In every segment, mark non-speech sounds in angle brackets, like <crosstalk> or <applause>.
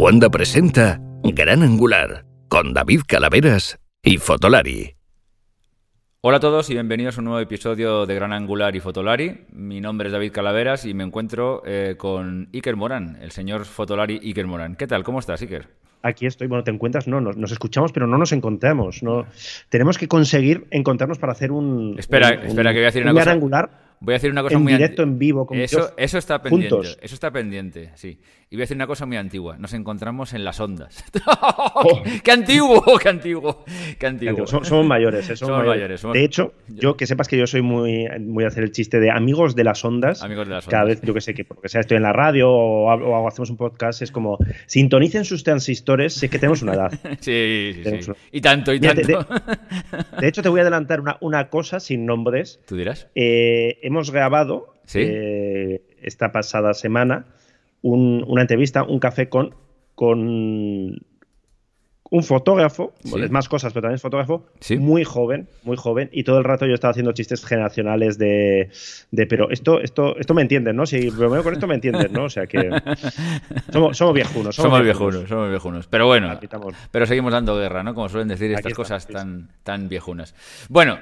Wanda presenta Gran Angular con David Calaveras y Fotolari. Hola a todos y bienvenidos a un nuevo episodio de Gran Angular y Fotolari. Mi nombre es David Calaveras y me encuentro eh, con Iker Morán, el señor Fotolari Iker Morán. ¿Qué tal? ¿Cómo estás, Iker? Aquí estoy, bueno, te encuentras, no, nos, escuchamos, pero no nos encontramos. No, tenemos que conseguir encontrarnos para hacer un. Espera, espera, que voy a decir una cosa. angular Voy a decir una cosa en muy directo, en vivo, con eso, eso está pendiente. Eso está pendiente, sí. Y voy a decir una cosa muy antigua. Nos encontramos en las ondas. <laughs> Oh. ¡Qué antiguo! ¡Qué antiguo! ¡Qué antiguo! Somos, mayores, ¿eh? somos, mayores. De hecho, yo que sepas que yo soy muy. Voy a hacer el chiste de amigos de las ondas. Amigos de las ondas. Cada vez, yo que sé, que porque sea estoy en la radio o, hacemos un podcast, es como sintonicen sus transistores si es que tenemos una edad. <laughs> sí, sí, sí. Y tanto, y tanto. De, hecho, te voy a adelantar una, una cosa sin nombres. ¿Tú dirás? Eh, hemos grabado eh, esta pasada semana una entrevista, un café con, con un fotógrafo, es más cosas, pero también es fotógrafo, muy joven, muy joven, y todo el rato yo estaba haciendo chistes generacionales de, pero esto, esto, esto me entienden, ¿no? Si bromeo con esto me entienden, ¿no? O sea que <laughs> somos, somos viejunos. Somos, viejunos, somos viejunos. Pero bueno, pero seguimos dando guerra, ¿no? Como suelen decir estas cosas tan, tan viejunas. Bueno,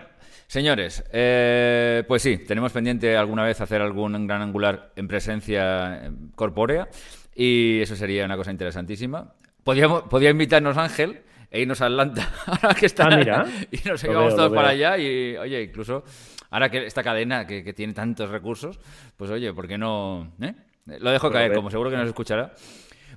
Señores, eh, pues sí, tenemos pendiente alguna vez hacer algún gran angular en presencia eh, corpórea y eso sería una cosa interesantísima. Podríamos, podría invitarnos Ángel e irnos a Atlanta <laughs> ahora que está ah, y nos llevamos todos para allá y oye incluso ahora que esta cadena que, tiene tantos recursos pues oye por qué no ¿Eh? lo dejo caer como seguro que nos escuchará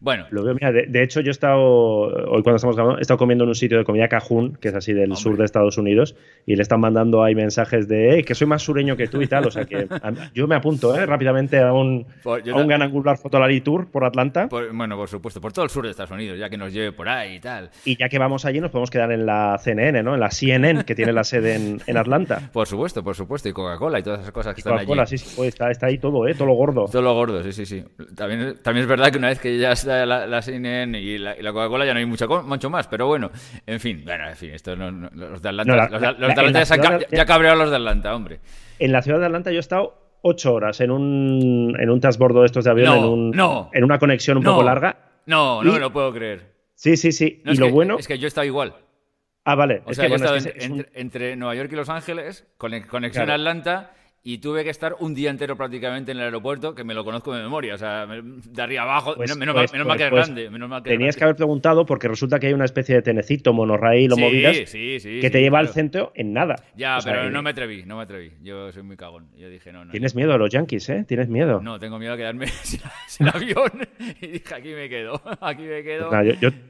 bueno. Lo veo, mira, de, hecho, yo he estado, hoy cuando estamos grabando, he estado comiendo en un sitio de comida cajún, que es así del sur de Estados Unidos, y le están mandando ahí mensajes de, que soy más sureño que tú y tal. O sea que <laughs> yo me apunto ¿eh? rápidamente a un, a un Gran Angular Fotolari Tour por Atlanta. bueno, por supuesto, por todo el sur de Estados Unidos, ya que nos lleve por ahí y tal. Y ya que vamos allí, nos podemos quedar en la CNN, ¿no? En la CNN, que tiene la sede en, en Atlanta. <laughs> Por supuesto, por supuesto, y Coca-Cola y todas esas cosas que están allí. Coca-Cola, sí, sí, pues está, está, ahí todo, ¿eh? Todo lo gordo. Todo lo gordo, sí, sí, sí. También, también es verdad que una vez que ya está la, la CNN y la, Coca-Cola ya no hay mucho, mucho más, pero bueno, en fin, bueno, en fin, esto los de Atlanta, los, de, Atlanta ya, cabrearon los de Atlanta, hombre. En la ciudad de Atlanta yo he estado ocho horas en un, en un transbordo de estos de avión, en, un, en una conexión un poco larga. No, no me lo puedo creer. Sí, sí, sí. y lo bueno. Es que yo he estado igual. Ah, vale. O sea, yo he estado entre Nueva York y Los Ángeles, conexión a Atlanta y tuve que estar un día entero prácticamente en el aeropuerto, que me lo conozco de memoria, o sea, de arriba abajo, pues, menos, pues, mal que es pues, grande. Menos mal que tenías que haber preguntado porque resulta que hay una especie de tenecito, monorraíl o movidas que te lleva al centro en nada. Ya, pero no me atreví, no me atreví. Yo soy muy cagón. Yo dije, no, no. Tienes miedo a los yankees, ¿eh? Tienes miedo. No, tengo miedo a quedarme <laughs> sin, avión y dije, aquí me quedo, aquí me quedo.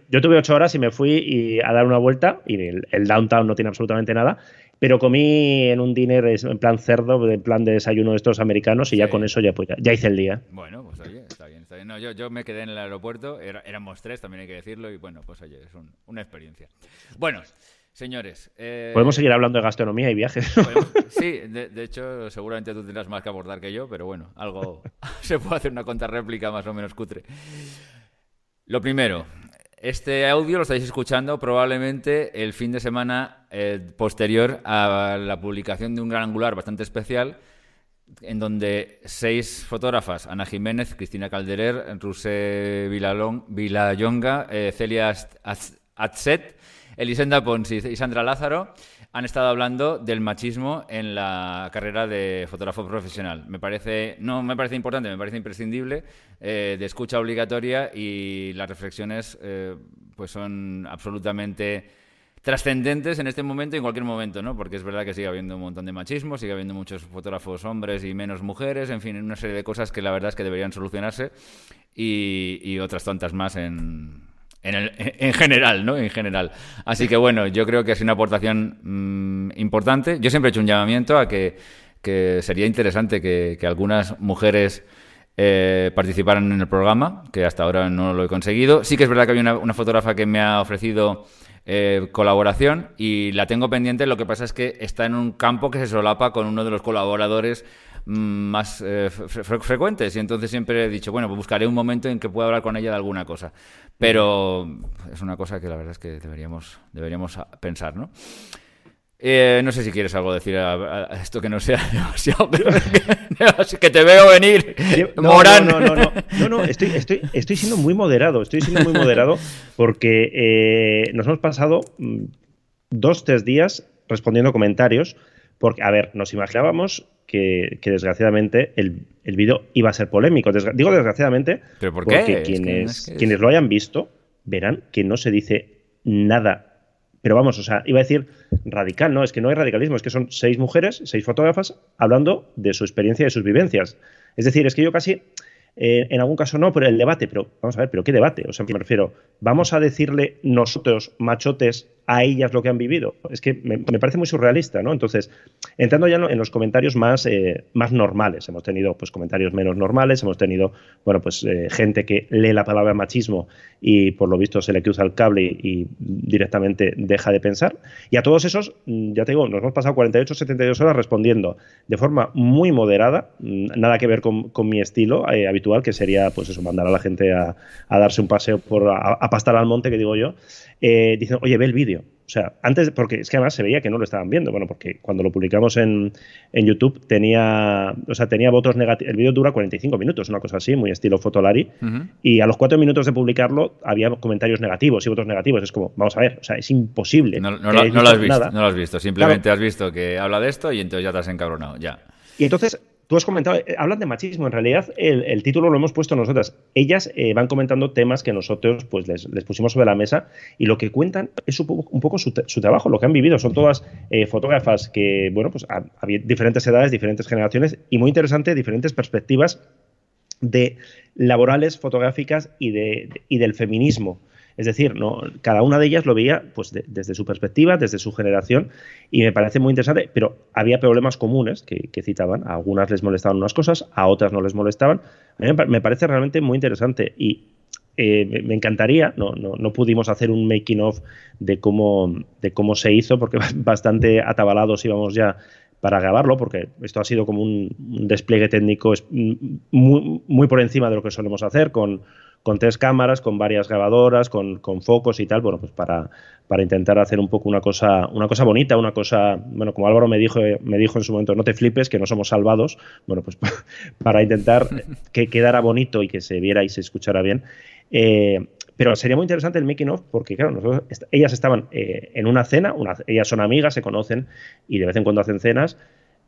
yo, tuve ocho horas y me fui y a dar una vuelta y el downtown no tiene absolutamente nada pero comí en un dinner en plan cerdo, en plan de desayuno de estos americanos y ya con eso ya, pues, ya, hice el día. Bueno, pues oye, está bien, está bien. No, yo, yo, me quedé en el aeropuerto, éramos tres, también hay que decirlo, y bueno, pues oye, es una experiencia. Bueno, señores. Eh, Podemos seguir hablando de gastronomía y viajes. sí, de, hecho, seguramente tú tendrás más que abordar que yo, pero bueno, algo <laughs> se puede hacer una contrarréplica más o menos cutre. Lo primero, este audio lo estáis escuchando probablemente el fin de semana eh, posterior a la publicación de un gran angular bastante especial en donde seis fotógrafas, Ana Jiménez, Cristina Calderer, Ruse Vilayonga, eh, Celia Atset, Elisenda Pons y Sandra Lázaro, han estado hablando del machismo en la carrera de fotógrafo profesional. Me parece, no me parece importante, me parece imprescindible, eh, de escucha obligatoria y las reflexiones eh, pues son absolutamente trascendentes en este momento y en cualquier momento, ¿no? Porque es verdad que sigue habiendo un montón de machismo, sigue habiendo muchos fotógrafos hombres y menos mujeres, en fin, una serie de cosas que la verdad es que deberían solucionarse y otras tantas más en, en, general, ¿no? En general. Así que bueno, yo creo que es una aportación mm, importante. Yo siempre he hecho un llamamiento a que, sería interesante que, algunas mujeres eh, participaran en el programa, que hasta ahora no lo he conseguido. Sí que es verdad que hay una, fotógrafa que me ha ofrecido eh, colaboración y la tengo pendiente. Lo que pasa es que está en un campo que se solapa con uno de los colaboradores más eh, frecuentes y entonces siempre he dicho, bueno, pues buscaré un momento en que pueda hablar con ella de alguna cosa. Pero es una cosa que la verdad es que deberíamos, deberíamos pensar, ¿no? Eh, no sé si quieres algo decir a, esto que no sea <laughs> demasiado. <laughs> que te veo venir. No, Morán. No, no, no, no. no, estoy, estoy, estoy, siendo muy moderado. Estoy siendo muy moderado porque eh, nos hemos pasado mm, dos, tres días respondiendo comentarios. Porque, a ver, nos imaginábamos que, desgraciadamente el, el vídeo iba a ser polémico. digo desgraciadamente ¿Pero por porque quienes, quienes lo hayan visto verán que no se dice nada pero vamos, o sea, iba a decir radical, no, es que no hay radicalismo, es que son seis mujeres, seis fotógrafas, hablando de su experiencia y de sus vivencias. Es decir, es que yo casi eh, en algún caso no, pero el debate, pero vamos a ver, pero ¿qué debate? O sea, me refiero, ¿vamos a decirle nosotros, machotes, a ellas lo que han vivido? Es que me, parece muy surrealista, ¿no? Entonces, entrando ya en los comentarios más, eh, más normales, hemos tenido pues comentarios menos normales, hemos tenido, bueno, pues eh, gente que lee la palabra machismo y por lo visto se le cruza el cable y, directamente deja de pensar. Y a todos esos, mm, ya te digo, nos hemos pasado 48, 72 horas respondiendo de forma muy moderada, mm, nada que ver con, con mi estilo que sería, pues eso, mandar a la gente a, darse un paseo por a, pastar al monte, que digo yo, eh, dicen, oye, ve el vídeo. O sea, antes, porque es que además se veía que no lo estaban viendo. Bueno, porque cuando lo publicamos en, YouTube tenía, o sea, tenía votos negativos. El vídeo dura 45 minutos, una cosa así, muy estilo Fotolari. Y a los cuatro minutos de publicarlo había comentarios negativos y votos negativos. Es como, vamos a ver, o sea, es imposible. No, lo, has visto, no lo has visto. Simplemente has visto que habla de esto y entonces ya te has encabronado, ya. Y entonces Tú has comentado, eh, hablan de machismo, en realidad el, título lo hemos puesto nosotras. Ellas eh, van comentando temas que nosotros pues les, pusimos sobre la mesa y lo que cuentan es un poco, su, trabajo, lo que han vivido. Son todas eh, fotógrafas que, bueno, pues había diferentes edades, diferentes generaciones y muy interesante, diferentes perspectivas de laborales, fotográficas y, de, y del feminismo. Es decir, no, cada una de ellas lo veía pues, desde su perspectiva, desde su generación, y me parece muy interesante, pero había problemas comunes que, citaban. A algunas les molestaban unas cosas, a otras no les molestaban. A mí me parece realmente muy interesante y eh, me encantaría, no, no, pudimos hacer un making of de cómo, de cómo se hizo, porque <laughs> bastante atabalados íbamos ya para grabarlo, porque esto ha sido como un, despliegue técnico muy, muy, por encima de lo que solemos hacer, con, con tres cámaras, con varias grabadoras, con, con, focos y tal, bueno, pues para, para intentar hacer un poco una cosa, una cosa bonita, una cosa, bueno, como Álvaro me dijo, me dijo en su momento, no te flipes, que no somos salvados, bueno, pues <laughs> para intentar <laughs> que quedara bonito y que se viera y se escuchara bien. Eh, pero sería muy interesante el making of porque, claro, nosotros, ellas estaban eh, en una cena, ellas son amigas, se conocen y de vez en cuando hacen cenas.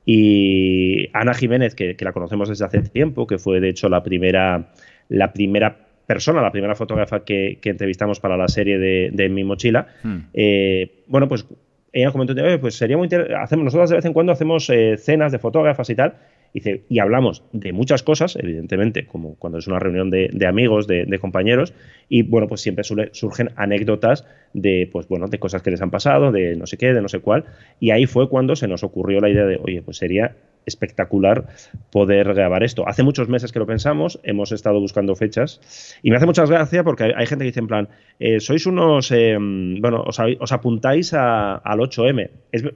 Y Ana Jiménez, que, que la conocemos desde hace tiempo, que fue de hecho la primera, la primera persona, la primera fotógrafa que, entrevistamos para la serie de, Mi Mochila, hmm. eh, bueno, pues ella comentó, pues sería muy hacemos nosotros de vez en cuando hacemos eh, cenas de fotógrafas y tal, y, hablamos de muchas cosas, evidentemente, como cuando es una reunión de, amigos, de, compañeros, y bueno, pues siempre surgen anécdotas de, pues bueno, de cosas que les han pasado, de no sé qué, de no sé cuál, y ahí fue cuando se nos ocurrió la idea de, oye, pues sería espectacular poder grabar esto. Hace muchos meses que lo pensamos, hemos estado buscando fechas y me hace mucha gracia porque hay, gente que dice en plan, eh, sois unos, eh, bueno, os, apuntáis al 8M.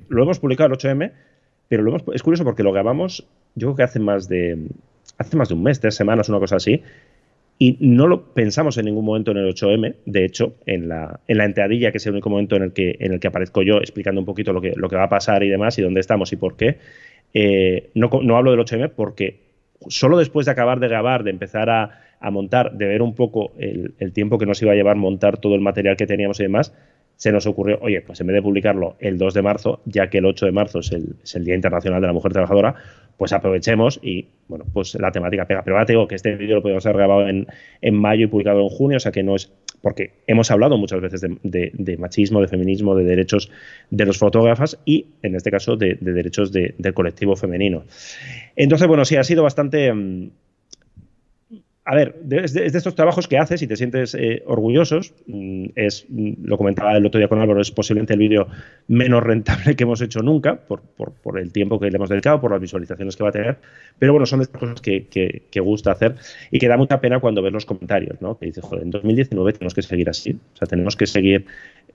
lo hemos publicado el 8M, pero lo es curioso porque lo grabamos, yo creo que hace más de, hace más de un mes, tres semanas, una cosa así, y no lo pensamos en ningún momento en el 8M. De hecho, en la, en la que es el único momento en el que, en el que aparezco yo explicando un poquito lo que, lo que va a pasar y demás, y dónde estamos y por qué, eh, no, hablo del 8M porque solo después de acabar de grabar, de empezar a, montar, de ver un poco el, tiempo que nos iba a llevar montar todo el material que teníamos y demás, se nos ocurrió, oye, pues en vez de publicarlo el 2 de marzo, ya que el 8 de marzo es el, Día Internacional de la Mujer Trabajadora, pues aprovechemos y, bueno, pues la temática pega. Pero ahora te digo que este vídeo lo podemos haber grabado en, en mayo y publicado en junio, o sea que no es porque hemos hablado muchas veces de, machismo, de feminismo, de derechos de los fotógrafos y, en este caso, de, derechos del colectivo femenino. Entonces, bueno, sí, ha sido bastante... A ver, es de, estos trabajos que haces y te sientes eh, orgullosos. Mm, es, mm, lo comentaba el otro día con Álvaro, es posiblemente el vídeo menos rentable que hemos hecho nunca, por, el tiempo que le hemos dedicado, por las visualizaciones que va a tener. Pero bueno, son de estas cosas que, que, gusta hacer y que da mucha pena cuando ves los comentarios, ¿no? Que dices, joder, en 2019 tenemos que seguir así. O sea, tenemos que seguir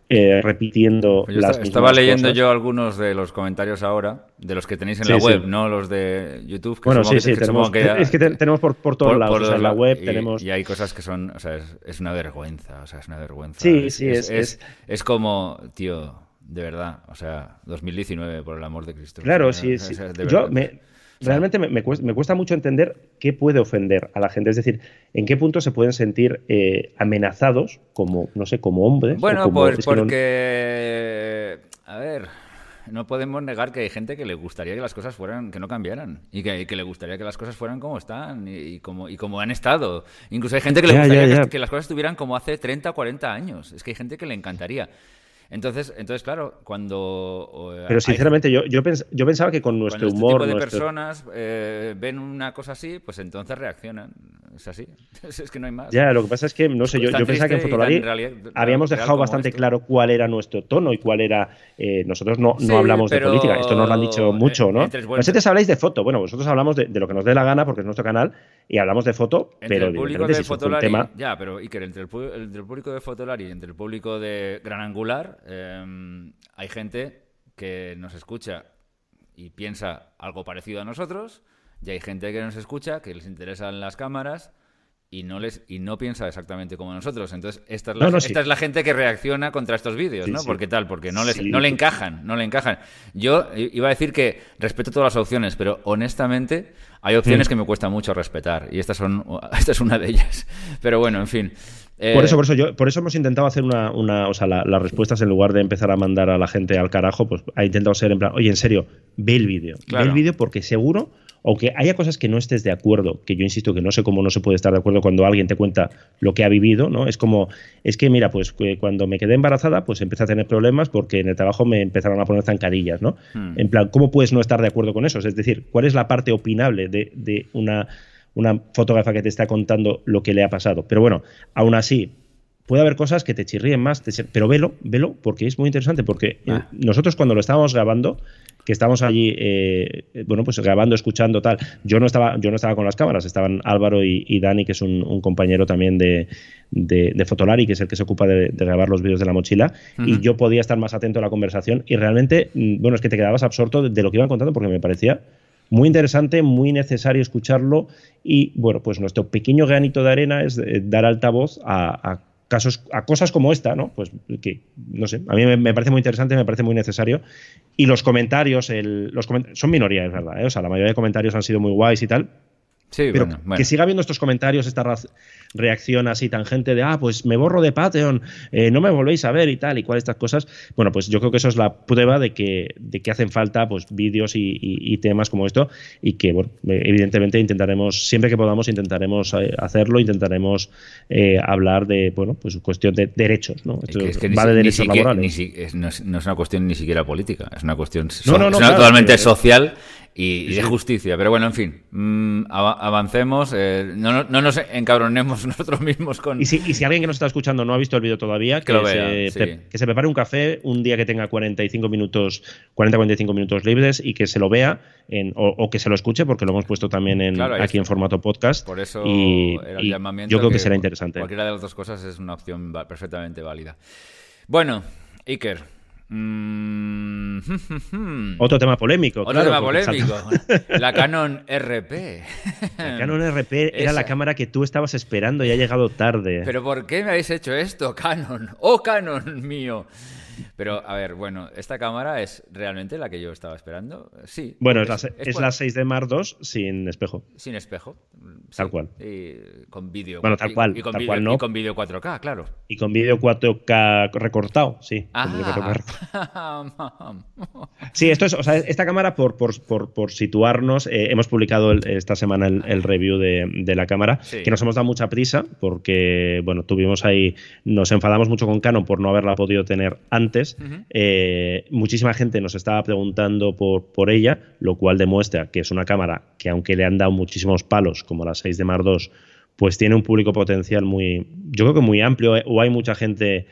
eh, repitiendo pues las Estaba leyendo yo algunos de los comentarios ahora, de los que tenéis en la web, no los de YouTube. bueno, sí, sí, tenemos, es que tenemos por, por todos lados, en la web y, tenemos... Y hay cosas que son, o sea, es, una vergüenza, o sea, es una vergüenza. Sí, sí, es, es, es como, tío, de verdad. O sea, 2019, por el amor de Cristo. Claro, sí, sí. <laughs> Yo me, realmente me, cuesta, mucho entender qué puede ofender a la gente. Es decir, en qué punto se pueden sentir eh, amenazados como, no sé, como hombres. Bueno, porque... A ver, no podemos negar que hay gente que le gustaría que las cosas fueran, que no cambiaran. Y que, le gustaría que las cosas fueran como están y, como, y como han estado. Incluso hay gente que le gustaría Que, que, las cosas estuvieran como hace 30 o 40 años. Es que hay gente que le encantaría. Entonces, entonces claro, cuando... Pero sinceramente yo, yo, yo, pensaba que con nuestro este humor... tipo de personas eh, ven una cosa así, pues entonces reaccionan. Es así. <laughs> es que no hay más. Ya, lo que pasa es que, no sé, yo, yo pensaba que en Fotolari habíamos dejado bastante claro cuál era nuestro tono y cuál era... Eh, nosotros no, no hablamos de política, esto nos lo han dicho eh, mucho, ¿no? Vosotros habláis de foto. Bueno, vosotros hablamos de, lo que nos dé la gana porque es nuestro canal y hablamos de foto, pero el público de Fotolari, tema... Ya, pero Iker, entre el, el, público de Fotolari y entre el público de Gran Angular Em, hay gente que nos escucha y piensa algo parecido a nosotros, y hay gente que nos escucha, que les interesan las cámaras y no les y no piensa exactamente como nosotros. Entonces, esta es la, esta es la gente que reacciona contra estos vídeos, ¿no? Porque tal, porque no les no le encajan, no le encajan. Yo iba a decir que respeto todas las opciones, pero honestamente hay opciones que me cuesta mucho respetar y estas son <laughs> esta es una de ellas. Pero bueno, en fin. Por eso, por eso, yo, por eso hemos intentado hacer una, una o sea, las respuestas en lugar de empezar a mandar a la gente al carajo, pues ha intentado ser en plan, oye, en serio, ve el vídeo, ve el vídeo porque seguro, aunque haya cosas que no estés de acuerdo, que yo insisto que no sé cómo no se puede estar de acuerdo cuando alguien te cuenta lo que ha vivido, ¿no? Es como, es que mira, pues cuando me quedé embarazada, pues empecé a tener problemas porque en el trabajo me empezaron a poner zancadillas, ¿no? Hmm. En plan, ¿cómo puedes no estar de acuerdo con eso? Es decir, ¿cuál es la parte opinable de, de una una fotógrafa que te está contando lo que le ha pasado. Pero bueno, aún así, puede haber cosas que te chirríen más, pero velo, velo, porque es muy interesante, porque eh, ah. nosotros cuando lo estábamos grabando, que estábamos allí, eh, bueno, pues grabando, escuchando, tal, yo no estaba, yo no estaba con las cámaras, estaban Álvaro y, Dani, que es un, compañero también de, de, Fotolari, que es el que se ocupa de, grabar los vídeos de la mochila, y yo podía estar más atento a la conversación, y realmente, mm, bueno, es que te quedabas absorto de lo que iban contando, porque me parecía muy interesante, muy necesario escucharlo y bueno, pues nuestro pequeño granito de arena es eh, dar altavoz a, casos, a cosas como esta, ¿no? Pues que, no sé, a mí me, parece muy interesante, me parece muy necesario. Y los comentarios, los son minoría, es verdad, ¿eh? o sea, la mayoría de comentarios han sido muy guays y tal, Sí, pero que siga viendo estos comentarios, esta reacción así tangente de, ah, pues me borro de Patreon, eh, no me volvéis a ver y tal, y cual estas cosas. Bueno, pues yo creo que eso es la prueba de que, de que hacen falta pues vídeos y, temas como esto y que, bueno, evidentemente intentaremos, siempre que podamos, intentaremos eh, hacerlo, intentaremos eh, hablar de, bueno, pues cuestión de derechos, ¿no? es que va de derechos laborales. no, es, una cuestión ni siquiera política, es una cuestión totalmente social y, de justicia. Pero bueno, en fin, mm, avancemos, eh, no, no, nos encabronemos <laughs> nosotros mismos con... Y si, y si, alguien que nos está escuchando no ha visto el vídeo todavía, que, se, que se prepare un café un día que tenga 45 minutos, 40-45 minutos libres y que se lo vea en, o, que se lo escuche, porque lo hemos puesto también en, aquí en formato podcast. Por eso y, el llamamiento. Yo creo que, será interesante. Cualquiera de las dos cosas es una opción perfectamente válida. Bueno, Iker, Mm, Otro tema polémico. Otro tema polémico. <laughs> La Canon RP. La Canon RP era la cámara que tú estabas esperando y ha llegado tarde. ¿Pero por qué me habéis hecho esto, Canon? ¡Oh, Canon mío! Pero, a ver, bueno, ¿esta cámara es realmente la que yo estaba esperando? Sí. Bueno, es, la, es, la 6 d Mark II sin espejo. Sin espejo. Tal cual. Y con vídeo. Bueno, tal cual. Y, con no. Y con vídeo 4K, claro. Y con vídeo 4K recortado, sí. Ah. sí, esto es, o sea, esta cámara, por, por, por, situarnos, eh, hemos publicado esta semana el, review de, la cámara, que nos hemos dado mucha prisa porque, bueno, tuvimos ahí, nos enfadamos mucho con Canon por no haberla podido tener antes. Eh, muchísima gente nos estaba preguntando por, por ella, lo cual demuestra que es una cámara que aunque le han dado muchísimos palos, como la 6 de Mar 2, pues tiene un público potencial muy, yo creo que muy amplio, eh, o hay mucha gente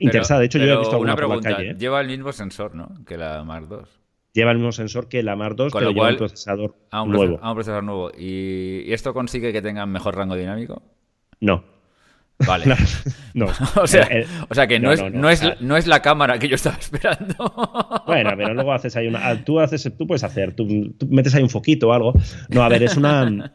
interesada. De hecho, yo he visto alguna por la calle. ¿eh? Lleva el mismo sensor, ¿no? Que la Mark 2 lleva el mismo sensor que la Mark 2, pero lleva un procesador nuevo. un procesador nuevo. ¿Y, esto consigue que tenga mejor rango dinámico? No. Vale. <laughs> no. <laughs> <laughs> o, sea, eh, o sea que no, es, no, es, no es la cámara que yo estaba esperando. bueno, pero luego haces ahí una. Tú, haces, tú puedes hacer, tú, metes ahí un foquito o algo. No, a ver, es una.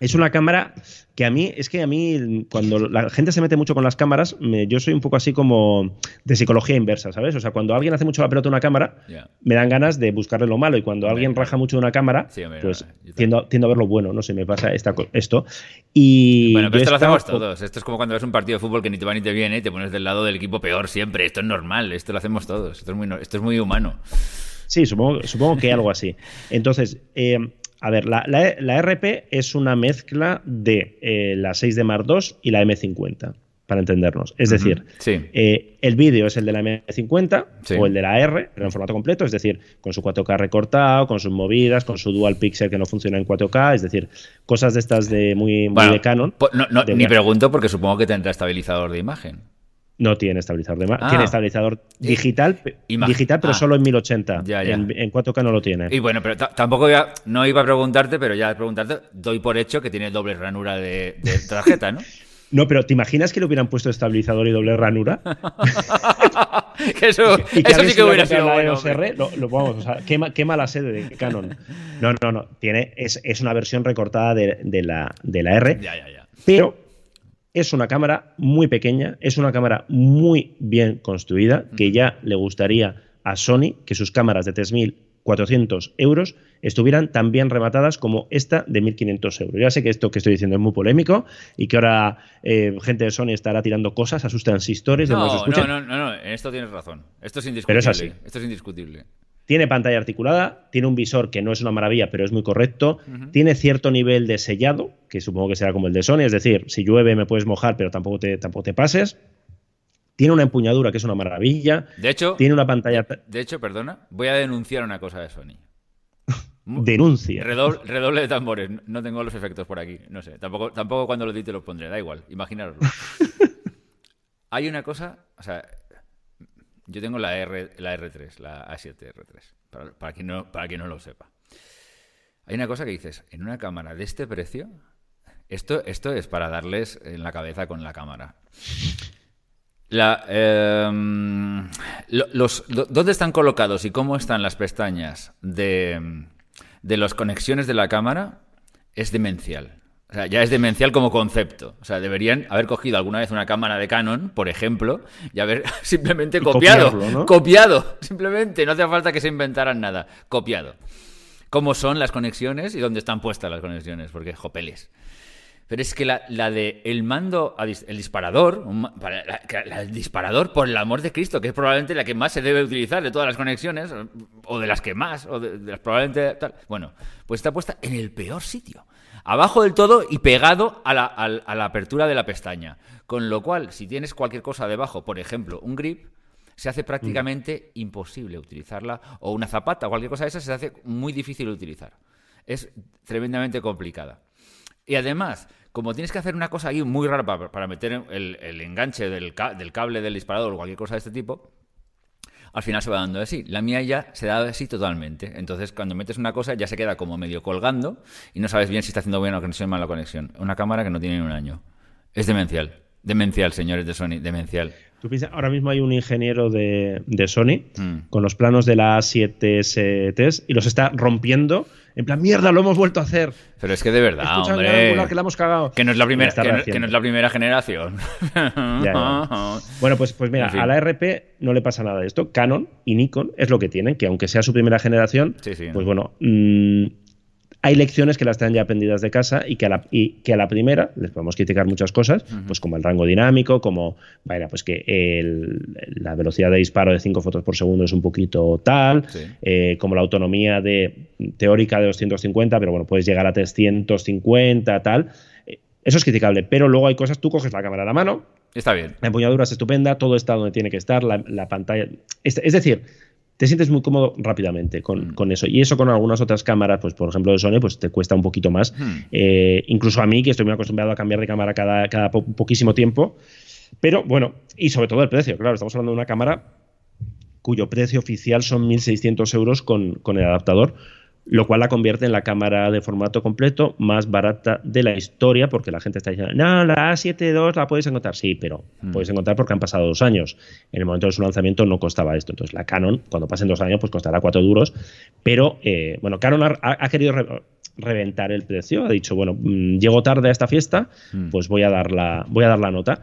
Es una cámara que a mí, es que a mí, cuando la gente se mete mucho con las cámaras, yo soy un poco así como de psicología inversa, ¿sabes? O sea, cuando alguien hace mucho la pelota una cámara, me dan ganas de buscarle lo malo. Y cuando alguien raja mucho de una cámara, pues tiendo, a ver lo bueno, no sé, me pasa esta, esto. Y bueno, pero esto lo hacemos todos. Esto es como cuando ves un partido de fútbol que ni te va ni te viene y te pones del lado del equipo peor siempre. Esto es normal, esto lo hacemos todos. Esto es muy, esto es muy humano. Sí, supongo, supongo que algo así. Entonces, eh, a ver, la, RP es una mezcla de eh, la 6 de Mark II y la M50, para entendernos. Es decir, eh, el vídeo es el de la M50 o el de la R, pero en formato completo, es decir, con su 4K recortado, con sus movidas, con su dual pixel que no funciona en 4K, es decir, cosas de estas de muy, de Canon. ni pregunto porque supongo que tendrá estabilizador de imagen. No tiene estabilizador de Tiene ah. estabilizador digital, digital pero ah. solo en 1080. En, 4K no lo tiene. Y bueno, pero tampoco no iba a preguntarte, pero ya preguntarte, doy por hecho que tiene doble ranura de, <laughs> tarjeta, ¿no? No, pero ¿te imaginas que le hubieran puesto estabilizador y doble ranura? <laughs> eso, <laughs> eso sí que hubiera sido bueno. lo, vamos, o sea, qué, mala sede de Canon. No, no, no. Tiene, es, es una versión recortada de, de, la, de la R. Ya, ya, ya. Pero es una cámara muy pequeña, es una cámara muy bien construida, que ya le gustaría a Sony que sus cámaras de 3.400 euros estuvieran tan bien rematadas como esta de 1.500 euros. Ya sé que esto que estoy diciendo es muy polémico y que ahora eh, gente de Sony estará tirando cosas, asustan historias. No, no, no, no, no, en esto tienes razón. Esto es indiscutible. Pero es así. Esto es indiscutible. Tiene pantalla articulada, tiene un visor que no es una maravilla, pero es muy correcto. Tiene cierto nivel de sellado, que supongo que será como el de Sony, es decir, si llueve me puedes mojar, pero tampoco te, tampoco te pases. Tiene una empuñadura que es una maravilla. De hecho, tiene una pantalla. De hecho, perdona, voy a denunciar una cosa de Sony. <laughs> Denuncia. <laughs> Redoble, de tambores. No tengo los efectos por aquí. No sé. Tampoco, tampoco cuando lo te los pondré. Da igual. Imaginaroslo. <laughs> Hay una cosa. O sea, yo tengo la, R, la R3, la A7R3, para, para, quien no, para quien no lo sepa. Hay una cosa que dices, en una cámara de este precio, esto, esto es para darles en la cabeza con la cámara. La, em, los, ¿Dónde están colocados y cómo están las pestañas de, de las conexiones de la cámara? Es demencial. O sea, ya es demencial como concepto. O sea, deberían haber cogido alguna vez una cámara de Canon, por ejemplo, y haber <laughs> simplemente copiado. Copiado, simplemente. No hace falta que se inventaran nada. Copiado. Cómo son las conexiones y dónde están puestas las conexiones, porque jopeles. Pero es que la, de el mando, el disparador, el disparador, por el amor de Cristo, que es probablemente la que más se debe utilizar de todas las conexiones, o de las que más, o de, de las probablemente tal. Bueno, pues está puesta en el peor sitio abajo del todo y pegado a la, apertura de la pestaña. Con lo cual, si tienes cualquier cosa debajo, por ejemplo, un grip, se hace prácticamente mm. imposible utilizarla, o una zapata o cualquier cosa de esas se hace muy difícil de utilizar. Es tremendamente complicada. Y además, como tienes que hacer una cosa ahí muy rara para, meter el, enganche del, del, cable del disparador o cualquier cosa de este tipo, al final se va dando así. La mía ya se da así totalmente. Entonces, cuando metes una cosa, ya se queda como medio colgando y no sabes bien si está haciendo bien la conexión o mal la conexión. Una cámara que no tiene ni un año. Es demencial. Demencial, señores de Sony, demencial. Tú piensas, ahora mismo hay un ingeniero de, Sony mm. con los planos de la A7S y los está rompiendo en plan, mierda, lo hemos vuelto a hacer. Pero es que de verdad, hombre. Que la hemos cagado. Que no es la primera, que no, es la primera generación. <laughs> <laughs> Bueno, pues, pues mira, a la RP no le pasa nada de esto. Canon y Nikon es lo que tienen, que aunque sea su primera generación, pues bueno, mmm, hay lecciones que las traen ya aprendidas de casa y que a la, y que a la primera les podemos criticar muchas cosas, pues como el rango dinámico, como, vaya, pues que la velocidad de disparo de 5 fotos por segundo es un poquito tal, eh, como la autonomía de teórica de 250, pero bueno, puedes llegar a 350, tal. Eh, eso es criticable, pero luego hay cosas, tú coges la cámara a la mano. Está bien. La empuñadura es estupenda, todo está donde tiene que estar, la, pantalla. es decir, te sientes muy cómodo rápidamente mm. con, eso. Y eso con algunas otras cámaras, pues por ejemplo de Sony, pues te cuesta un poquito más. Hmm. Eh, incluso a mí, que estoy muy acostumbrado a cambiar de cámara cada, cada poquísimo tiempo. Pero bueno, y sobre todo el precio, claro, estamos hablando de una cámara cuyo precio oficial son 1.600 euros con, con el adaptador lo cual la convierte en la cámara de formato completo más barata de la historia, porque la gente está diciendo, no, la A7 II la puedes encontrar. Sí, pero mm. puedes encontrar porque han pasado dos años. En el momento de su lanzamiento no costaba esto. Entonces la Canon, cuando pasen dos años, pues costará cuatro duros. Pero, eh, bueno, Canon ha, querido reventar el precio. Ha dicho, bueno, mm, llego tarde a esta fiesta, mm. pues voy a, dar la, voy a dar la nota.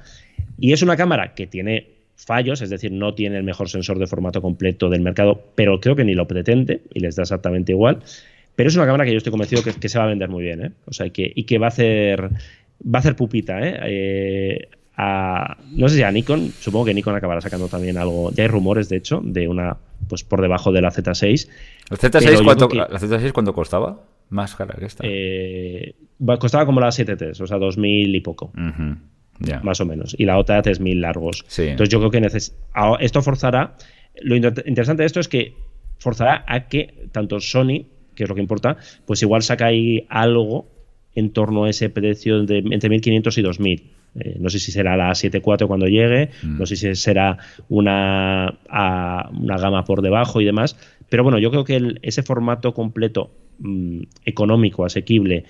Y es una cámara que tiene fallos, es decir, no tiene el mejor sensor de formato completo del mercado, pero creo que ni lo pretende y les da exactamente igual. Pero es una cámara que yo estoy convencido que, se va a vender muy bien, ¿eh? O sea, que, y que va a hacer va a hacer pupita, ¿eh? eh no sé si a Nikon, supongo que Nikon acabará sacando también algo. Ya hay rumores, de hecho, de una, pues por debajo de la Z6. ¿La Z6, cuánto, ¿La Z6 cuánto costaba? Más cara que esta. Eh, costaba como la 7T, o sea, 2000 y poco más o menos. Y la otra 3.000 largos. Entonces yo creo que esto forzará, lo interesante de esto es que forzará a que tanto Sony, que es lo que importa, pues igual saca ahí algo en torno a ese precio de entre 1.500 y 2.000. Eh, no sé si será la 7.4 cuando llegue, mm. no sé si será una, una gama por debajo y demás, pero bueno, yo creo que ese formato completo mm, económico, asequible,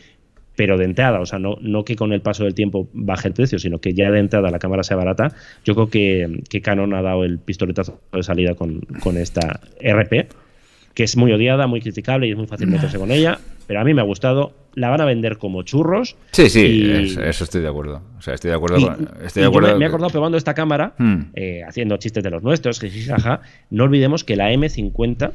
pero de entrada, o sea, no, no que con el paso del tiempo baje el precio, sino que ya de entrada la cámara sea barata, yo creo que, que Canon ha dado el pistoletazo de salida con, esta RP, que es muy odiada, muy criticable y es muy fácil meterse con ella, pero a mí me ha gustado. La van a vender como churros. Sí, sí, eso, estoy de acuerdo. O sea, estoy de acuerdo. estoy de acuerdo me, he acordado probando esta cámara, hmm. eh, haciendo chistes de los nuestros. No olvidemos que la M50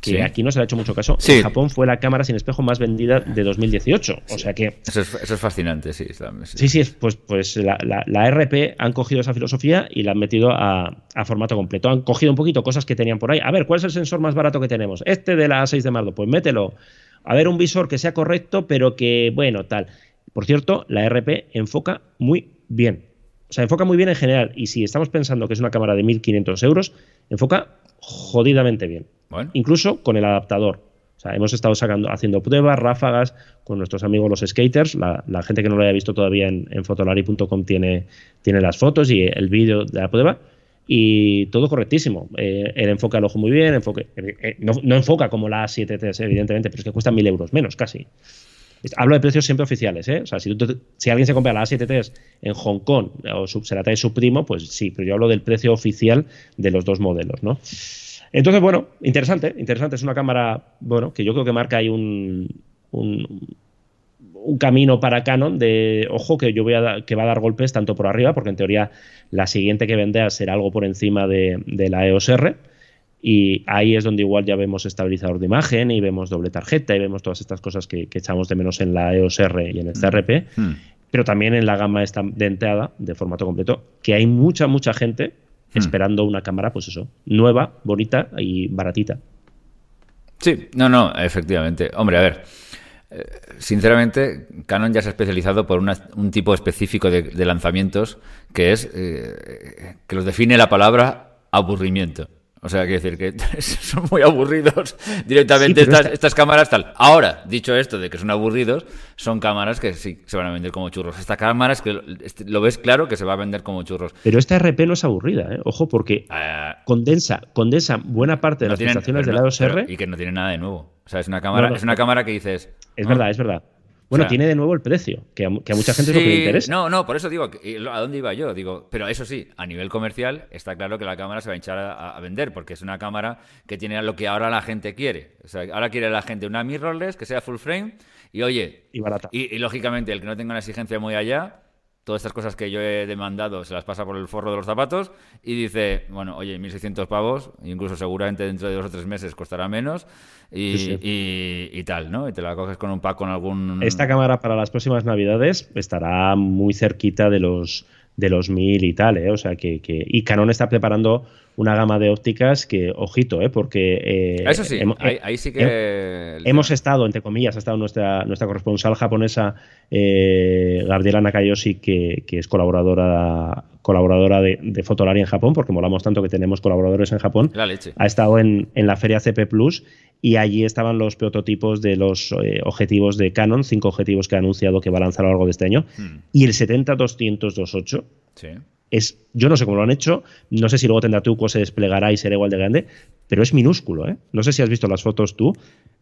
que aquí no se le ha hecho mucho caso. En Japón fue la cámara sin espejo más vendida de 2018. O sea que. Eso es, fascinante, sí. Sí, sí, pues, pues la, la, RP han cogido esa filosofía y la han metido a, formato completo. Han cogido un poquito cosas que tenían por ahí. A ver, ¿cuál es el sensor más barato que tenemos? Este de la A6 de Mardo. Pues mételo. A ver, un visor que sea correcto, pero que, bueno, tal. Por cierto, la RP enfoca muy bien. O sea, enfoca muy bien en general. Y si estamos pensando que es una cámara de 1.500 euros, enfoca jodidamente bien. Incluso con el adaptador. O sea, hemos estado sacando, haciendo pruebas, ráfagas con nuestros amigos los skaters. La, gente que no lo haya visto todavía en, fotolari.com tiene, tiene las fotos y el vídeo de la prueba. Y todo correctísimo. Eh, él enfoca el ojo muy bien, enfoque, eh, eh, no, enfoca como la A7T, evidentemente, pero es que cuesta mil euros menos casi. Hablo de precios siempre oficiales, ¿eh? O sea, si, si alguien se compra la A7T en Hong Kong o se la trae su primo, pues sí, pero yo hablo del precio oficial de los dos modelos, ¿no? Entonces, bueno, interesante, interesante. Es una cámara, bueno, que yo creo que marca ahí un, un, camino para Canon de, ojo, que yo voy a que va a dar golpes tanto por arriba, porque en teoría la siguiente que venda será algo por encima de, la EOS R. Y ahí es donde igual ya vemos estabilizador de imagen y vemos doble tarjeta y vemos todas estas cosas que, echamos de menos en la EOS R y en el CRP. Hmm. Pero también en la gama esta de entrada, de formato completo, que hay mucha, mucha gente Hmm. esperando una cámara, pues eso, nueva, bonita y baratita. Sí, no, no, efectivamente. Hombre, a ver, eh, sinceramente, Canon ya se ha especializado por un tipo específico de, lanzamientos que es eh, que los define la palabra aburrimiento. O sea, quiero decir que <laughs> son muy aburridos directamente estas, cámaras tal. Ahora, dicho esto de que son aburridos, son cámaras que sí se van a vender como churros. Esta cámara es que este, lo ves claro que se va a vender como churros. Pero esta RP no es aburrida, ¿eh? ojo, porque ah. condensa, condensa buena parte de las prestaciones del EOS R. Y que no tiene nada de nuevo. O sea, es una cámara, es una cámara que dices. Es verdad, es verdad. Bueno, tiene de nuevo el precio, que a, mucha gente es lo que le interesa. No, no, por eso digo, ¿a dónde iba yo? Digo, pero eso sí, a nivel comercial está claro que la cámara se va a hinchar a, vender, porque es una cámara que tiene lo que ahora la gente quiere. O sea, ahora quiere la gente una mirrorless que sea full frame y oye, y barata. y lógicamente el que no tenga una exigencia muy allá, todas estas cosas que yo he demandado se las pasa por el forro de los zapatos y dice, bueno, oye, 1.600 pavos, incluso seguramente dentro de dos o tres meses costará menos y, tal, ¿no? Y te la coges con un pack con algún... Esta cámara para las próximas navidades estará muy cerquita de los de los 1000 y tal, ¿eh? O sea que, que... Y Canon está preparando una gama de ópticas que, ojito, ¿eh? porque... Eh, Eso sí, ahí, sí que... Hemos estado, entre comillas, ha estado nuestra, nuestra corresponsal japonesa, eh, Gabriela Nakayoshi, que, que es colaboradora colaboradora de, de Fotolari en Japón, porque molamos tanto que tenemos colaboradores en Japón. La leche. Ha estado en, en la feria CP Plus y allí estaban los prototipos de los eh, objetivos de Canon, cinco objetivos que ha anunciado que va a lanzar a lo largo de este año. Hmm. Y el 70-200-28 sí es, yo no sé cómo lo han hecho, no sé si luego tendrá truco, se desplegará y será igual de grande, pero es minúsculo, ¿eh? No sé si has visto las fotos tú,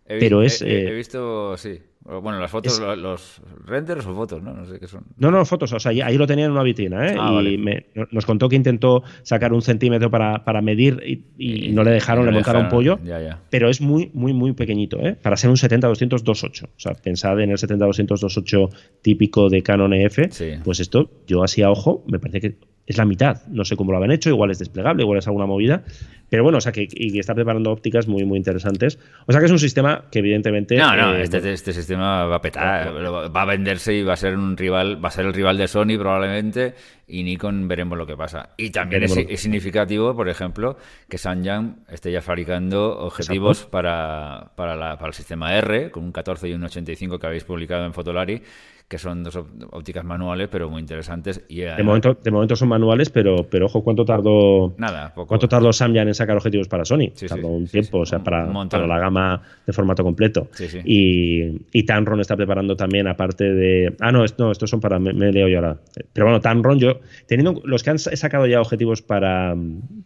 pero es... he, visto, sí. Bueno, las fotos, los renders o fotos, ¿no? No sé qué son. No, no, fotos. O sea, ahí lo tenía en una vitrina, ¿eh? Ah, y nos contó que intentó sacar un centímetro para, para medir y, no le dejaron, le montaron un pollo. Pero es muy, muy, muy pequeñito, ¿eh? Para ser un 70-200-28. O sea, pensad en el 70-200-28 típico de Canon EF. Pues esto, yo así a ojo, me parece que es la mitad. No sé cómo lo habían hecho, igual es desplegable, igual es alguna movida. Pero bueno, o sea, que, y está preparando ópticas muy, muy interesantes. O sea, que es un sistema que evidentemente... No, no, eh, este, este, sistema va a petar, va a venderse y va a ser un rival, va a ser el rival de Sony probablemente, y Nikon veremos lo que pasa. Y también es, significativo, por ejemplo, que Samyang esté ya fabricando objetivos para, para, la, para el sistema R, con un 14 y un 85 que habéis publicado en Fotolari, que son dos ópticas manuales, pero muy interesantes. Y, de, momento, de momento son manuales, pero, pero ojo, ¿cuánto tardó, Nada, ¿cuánto tardó Samyang en sacar objetivos para Sony? tardó un tiempo, o sea, para, para, la gama de formato completo. Y, y Tamron está preparando también, aparte de... Ah, no, no estos son para... Me, leo yo ahora. Pero bueno, Tamron, yo... Teniendo los que han sacado ya objetivos para,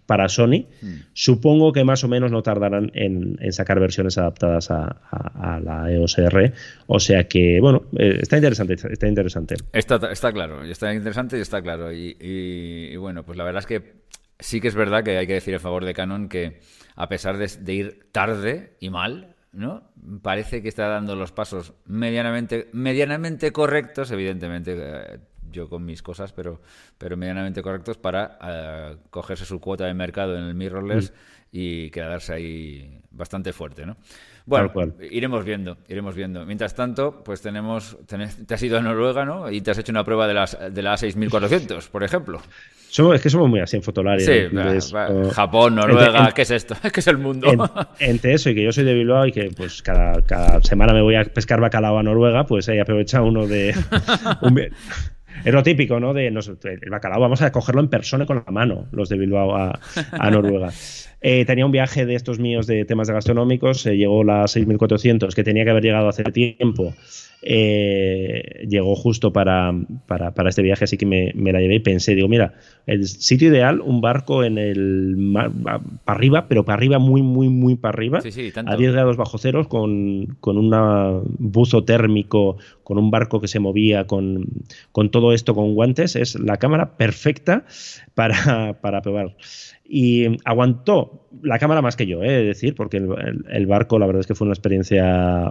para Sony, hmm. supongo que más o menos no tardarán en, en sacar versiones adaptadas a, a, a la EOS R. O sea que, bueno, eh, está interesante está interesante. Está, está claro, está interesante y está claro. Y, bueno, pues la verdad es que sí que es verdad que hay que decir a favor de Canon que a pesar de, ir tarde y mal, ¿no? Parece que está dando los pasos medianamente, medianamente correctos, evidentemente, eh, yo con mis cosas, pero, pero medianamente correctos para eh, cogerse su cuota de mercado en el mirrorless mm. y quedarse ahí bastante fuerte, ¿no? Bueno, iremos viendo, iremos viendo. Mientras tanto, pues tenemos, te has ido a Noruega, ¿no? Y te has hecho una prueba de, las, de la A6400, por ejemplo. Somos, es que somos muy así en Fotolari. Sí, Japón, Noruega, ¿qué es esto? <laughs> Es que es el mundo. entre eso y que yo soy de Bilbao y que pues cada, cada semana me voy a pescar bacalao a Noruega, pues he aprovechado uno de... <laughs> es lo típico, ¿no? De el bacalao, vamos a cogerlo en persona con la mano, los de Bilbao a, a Noruega. <laughs> Eh, tenía un viaje de estos míos de temas de gastronómicos, eh, llegó la 6400, que tenía que haber llegado hace tiempo. Eh, llegó justo para, para, para, este viaje, así que me, me, la llevé y pensé, digo, mira, el sitio ideal, un barco en el mar, para arriba, pero para arriba, muy, muy, muy para arriba, a 10 grados bajo cero, con, con un buzo térmico, con un barco que se movía, con, con todo esto, con guantes, es la cámara perfecta para, <laughs> para probar y aguantó la cámara más que yo, ¿eh? decir, porque el, barco la verdad es que fue una experiencia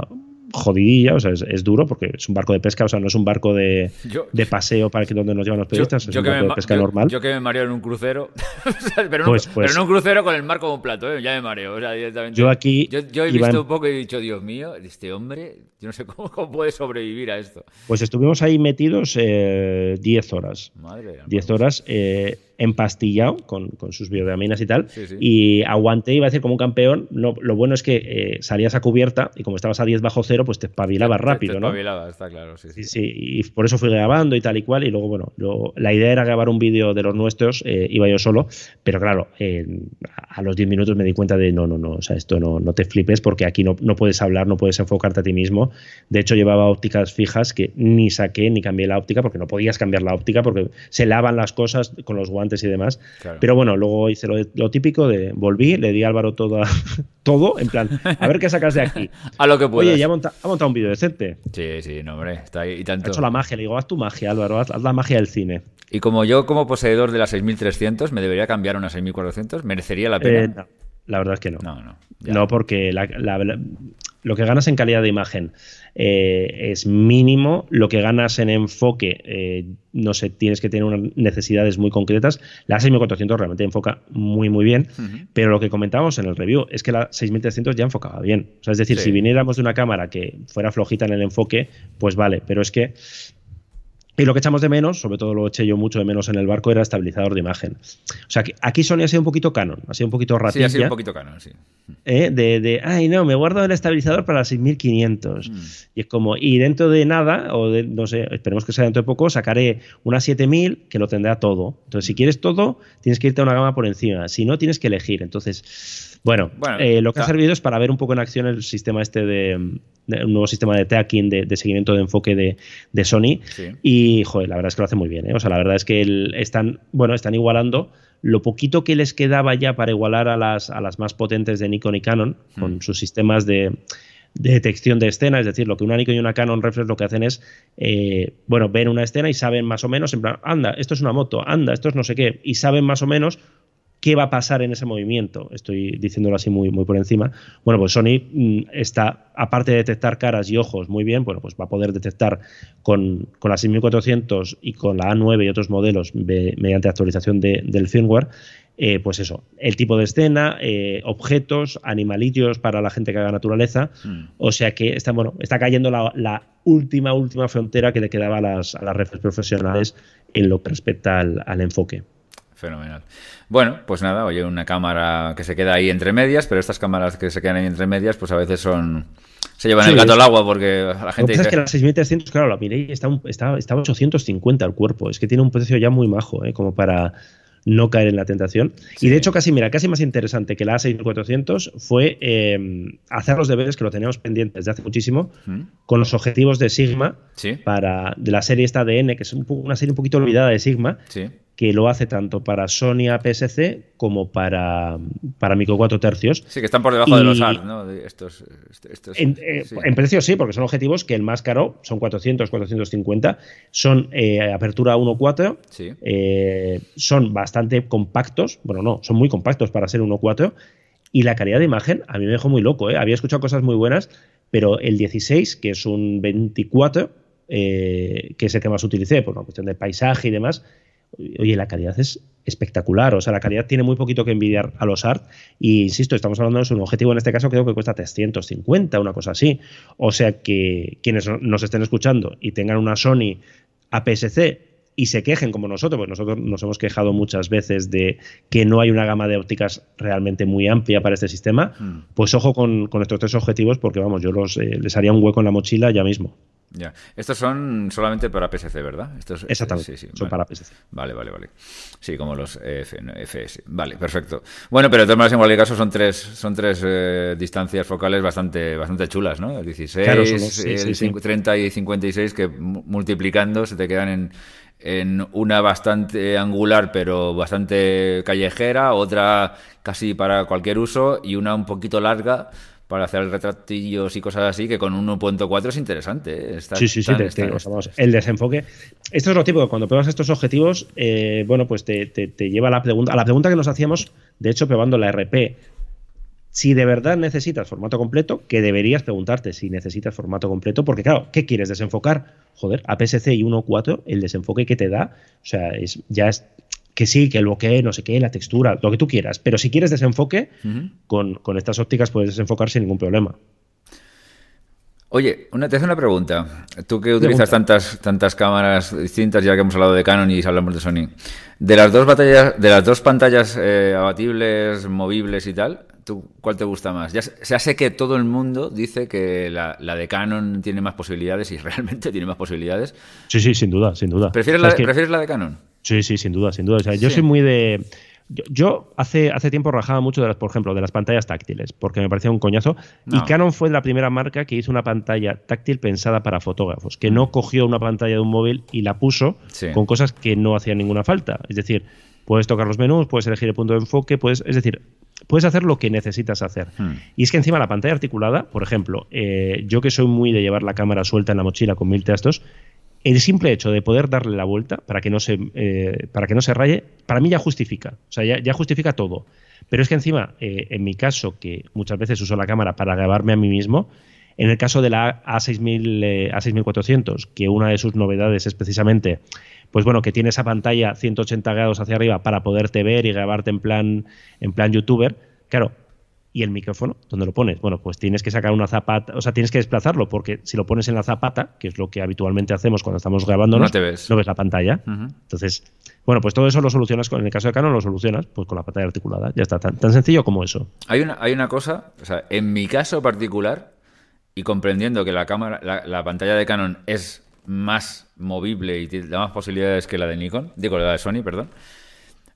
jodidilla, o sea, es, duro porque es un barco de pesca, o sea, no es un barco de, de paseo para que donde nos llevan los periodistas, es un barco de pesca normal. Yo que me mareo en un crucero, <laughs> pero, no, pues, pues, pero, en un crucero con el mar como un plato, ¿eh? ya me mareo, o sea, directamente. Yo aquí... Yo, he visto un poco y he dicho, Dios mío, este hombre, yo no sé <laughs> cómo, puede sobrevivir a esto. Pues estuvimos ahí metidos 10 eh, horas. Madre 10 horas. Eh, empastillado con, con sus biodaminas y tal. Y aguanté, iba a decir como un campeón. lo bueno es que eh, salías a cubierta y como estabas a 10 bajo cero, pues te espabilabas rápido, ¿no? está claro, sí, sí. y por eso fui grabando y tal y cual. Y luego, bueno, la idea era grabar un vídeo de los nuestros, eh, iba yo solo, pero claro, a los 10 minutos me di cuenta de no, no, no, o sea, esto no, no te flipes porque aquí no, no puedes hablar, no puedes enfocarte a ti mismo. De hecho, llevaba ópticas fijas que ni saqué ni cambié la óptica porque no podías cambiar la óptica porque se lavan las cosas con los guantes y demás. Pero bueno, luego hice lo, típico de volví, le di a Álvaro todo, <laughs> todo, en plan, a ver qué sacas de aquí. <laughs> a lo que puedas. Oye, ya ha montado un vídeo decente. Sí, sí, no, hombre, está ahí y tanto. Ha hecho la magia, le digo, haz tu magia, Álvaro, haz, la magia del cine. Y como yo, como poseedor de la 6300, me debería cambiar a una 6400, ¿merecería la pena? Eh, la verdad es que no. No, no. No, porque lo que ganas en calidad de imagen eh, es mínimo, lo que ganas en enfoque, eh, no sé, tienes que tener unas necesidades muy concretas. La 6400 realmente enfoca muy, muy bien, pero lo que comentábamos en el review es que la 6300 ya enfocaba bien. O sea, es decir, si viniéramos de una cámara que fuera flojita en el enfoque, pues vale, pero es que y lo que echamos de menos, sobre todo lo eché yo mucho de menos en el barco, era estabilizador de imagen. O sea, que aquí Sony ha sido un poquito canon, ha sido un poquito ratilla. Sí, ha sido un poquito canon, sí. ¿eh? De, de, ay, no, me guardo el estabilizador para 6500. Mm. Y es como, y dentro de nada, o de, no sé, esperemos que sea dentro de poco, sacaré una 7000 que lo tendrá todo. Entonces, si quieres todo, tienes que irte a una gama por encima. Si no, tienes que elegir. Entonces, Bueno, eh, lo que ha servido es para ver un poco en acción el sistema este de, un nuevo sistema de tracking, de, seguimiento de enfoque de, Sony. Y, joder, la verdad es que lo hace muy bien. ¿eh? O sea, la verdad es que están, bueno, están igualando lo poquito que les quedaba ya para igualar a las, a las más potentes de Nikon y Canon, con hmm. sus sistemas de, detección de escena, es decir, lo que una Nikon y una Canon Reflex lo que hacen es, eh, bueno, ven una escena y saben más o menos, en plan, anda, esto es una moto, anda, esto es no sé qué, y saben más o menos qué va a pasar en ese movimiento. Estoy diciéndolo así muy, muy por encima. Bueno, pues Sony mm, está, aparte de detectar caras y ojos muy bien, bueno, pues va a poder detectar con, la 6400 y con la A9 y otros modelos mediante actualización del firmware, eh, pues eso, el tipo de escena, eh, objetos, animalillos para la gente que haga naturaleza. Hmm. O sea que está, bueno, está cayendo la, última, última frontera que le quedaba a las, a las profesionales en lo que respecta al enfoque. Fenomenal. Bueno, pues nada, oye, una cámara que se queda ahí entre medias, pero estas cámaras que se quedan ahí entre medias, pues a veces son. Se llevan el gato al agua porque la gente. Lo que es que la 6300, claro, la miré y está, está, está 850 el cuerpo. Es que tiene un precio ya muy majo, ¿eh? como para no caer en la tentación. Y de hecho, casi, mira, casi más interesante que la A6400 fue eh, hacer los deberes que lo teníamos pendientes de hace muchísimo con los objetivos de Sigma para, de la serie esta de N, que es una serie un poquito olvidada de Sigma, que lo hace tanto para Sony APS-C como para, para Micro 4 tercios. Sí, que están por debajo de los ARC, ¿no? estos, en, eh, precio sí, porque son objetivos que el más caro son 400, 450, son eh, apertura 1.4, eh, son bastante compactos, bueno, no, son muy compactos para ser 1.4, y la calidad de imagen a mí me dejó muy loco, había escuchado cosas muy buenas, pero el 16, que es un 24, que es el que más utilicé por una cuestión de paisaje y demás, oye, la calidad es espectacular. O sea, la calidad tiene muy poquito que envidiar a los ART. Y insisto, estamos hablando de un objetivo en este caso, creo que cuesta 350, una cosa así. O sea que quienes nos estén escuchando y tengan una Sony APS-C y se quejen como nosotros, pues nosotros nos hemos quejado muchas veces de que no hay una gama de ópticas realmente muy amplia para este sistema, hmm. pues ojo con, con, estos tres objetivos porque vamos, yo los, eh, les haría un hueco en la mochila ya mismo. Ya. Estos son solamente para PSC, ¿verdad? Estos, Exactamente. Sí, sí, son para PSC. Vale, vale, vale. Sí, como los FS. Vale, perfecto. Bueno, pero de todas maneras, en cualquier caso, son tres, son tres eh, distancias focales bastante, bastante chulas, ¿no? El 16, el 30 y 56 que multiplicando se te quedan en, en una bastante angular pero bastante callejera, otra casi para cualquier uso y una un poquito larga para hacer retratillos y cosas así, que con 1.4 es interesante. ¿eh? sí, sí, sí, el desenfoque. Esto es lo típico, cuando pruebas estos objetivos, eh, bueno, pues te, lleva a la pregunta, a la pregunta que nos hacíamos, de hecho, probando la RP. Si de verdad necesitas formato completo, que deberías preguntarte si necesitas formato completo, porque claro, ¿qué quieres desenfocar? Joder, APS-C y 1.4, el desenfoque que te da, o sea, es, ya es que sí, que el bokeh, no sé qué, la textura, lo que tú quieras. Pero si quieres desenfoque, con, estas ópticas puedes desenfocar sin ningún problema. Oye, una, te hace una pregunta. Tú que utilizas tantas, tantas cámaras distintas, ya que hemos hablado de Canon y hablamos de Sony, de las dos batallas, de las dos pantallas eh, abatibles, movibles y tal, ¿tú, ¿cuál te gusta más? Ya, sé que todo el mundo dice que la, de Canon tiene más posibilidades y <laughs> realmente tiene más posibilidades. Sí, sí, sin duda, sin duda. ¿Prefieres, la, ¿prefieres la de Canon? Sí, sí, sin duda, sin duda. O sea, yo soy muy de. Yo, hace, hace tiempo rajaba mucho de las, por ejemplo, de las pantallas táctiles, porque me parecía un coñazo. Y Canon fue la primera marca que hizo una pantalla táctil pensada para fotógrafos, que no mm. cogió una pantalla de un móvil y la puso con cosas que no hacían ninguna falta. Es decir, puedes tocar los menús, puedes elegir el punto de enfoque, puedes, es decir, puedes hacer lo que necesitas hacer. Mm. Y es que encima la pantalla articulada, por ejemplo, eh, yo que soy muy de llevar la cámara suelta en la mochila con mil textos, el simple hecho de poder darle la vuelta para que no se, eh, para que no se raye, para mí ya justifica. O sea, ya, justifica todo. Pero es que encima, eh, en mi caso, que muchas veces uso la cámara para grabarme a mí mismo, en el caso de la A6000, A6400, que una de sus novedades es precisamente, pues bueno, que tiene esa pantalla 180 grados hacia arriba para poderte ver y grabarte en plan, en plan youtuber, claro, ¿Y el micrófono? ¿Dónde lo pones? Bueno, pues tienes que sacar una zapata, o sea, tienes que desplazarlo, porque si lo pones en la zapata, que es lo que habitualmente hacemos cuando estamos grabando, no, ves. no ves la pantalla. Entonces, bueno, pues todo eso lo solucionas, con, en el caso de Canon lo solucionas pues con la pantalla articulada. Ya está, tan, tan sencillo como eso. Hay una, hay una cosa, o sea, en mi caso particular, y comprendiendo que la cámara, la, pantalla de Canon es más movible y da más posibilidades que la de Nikon, digo la de Sony, perdón.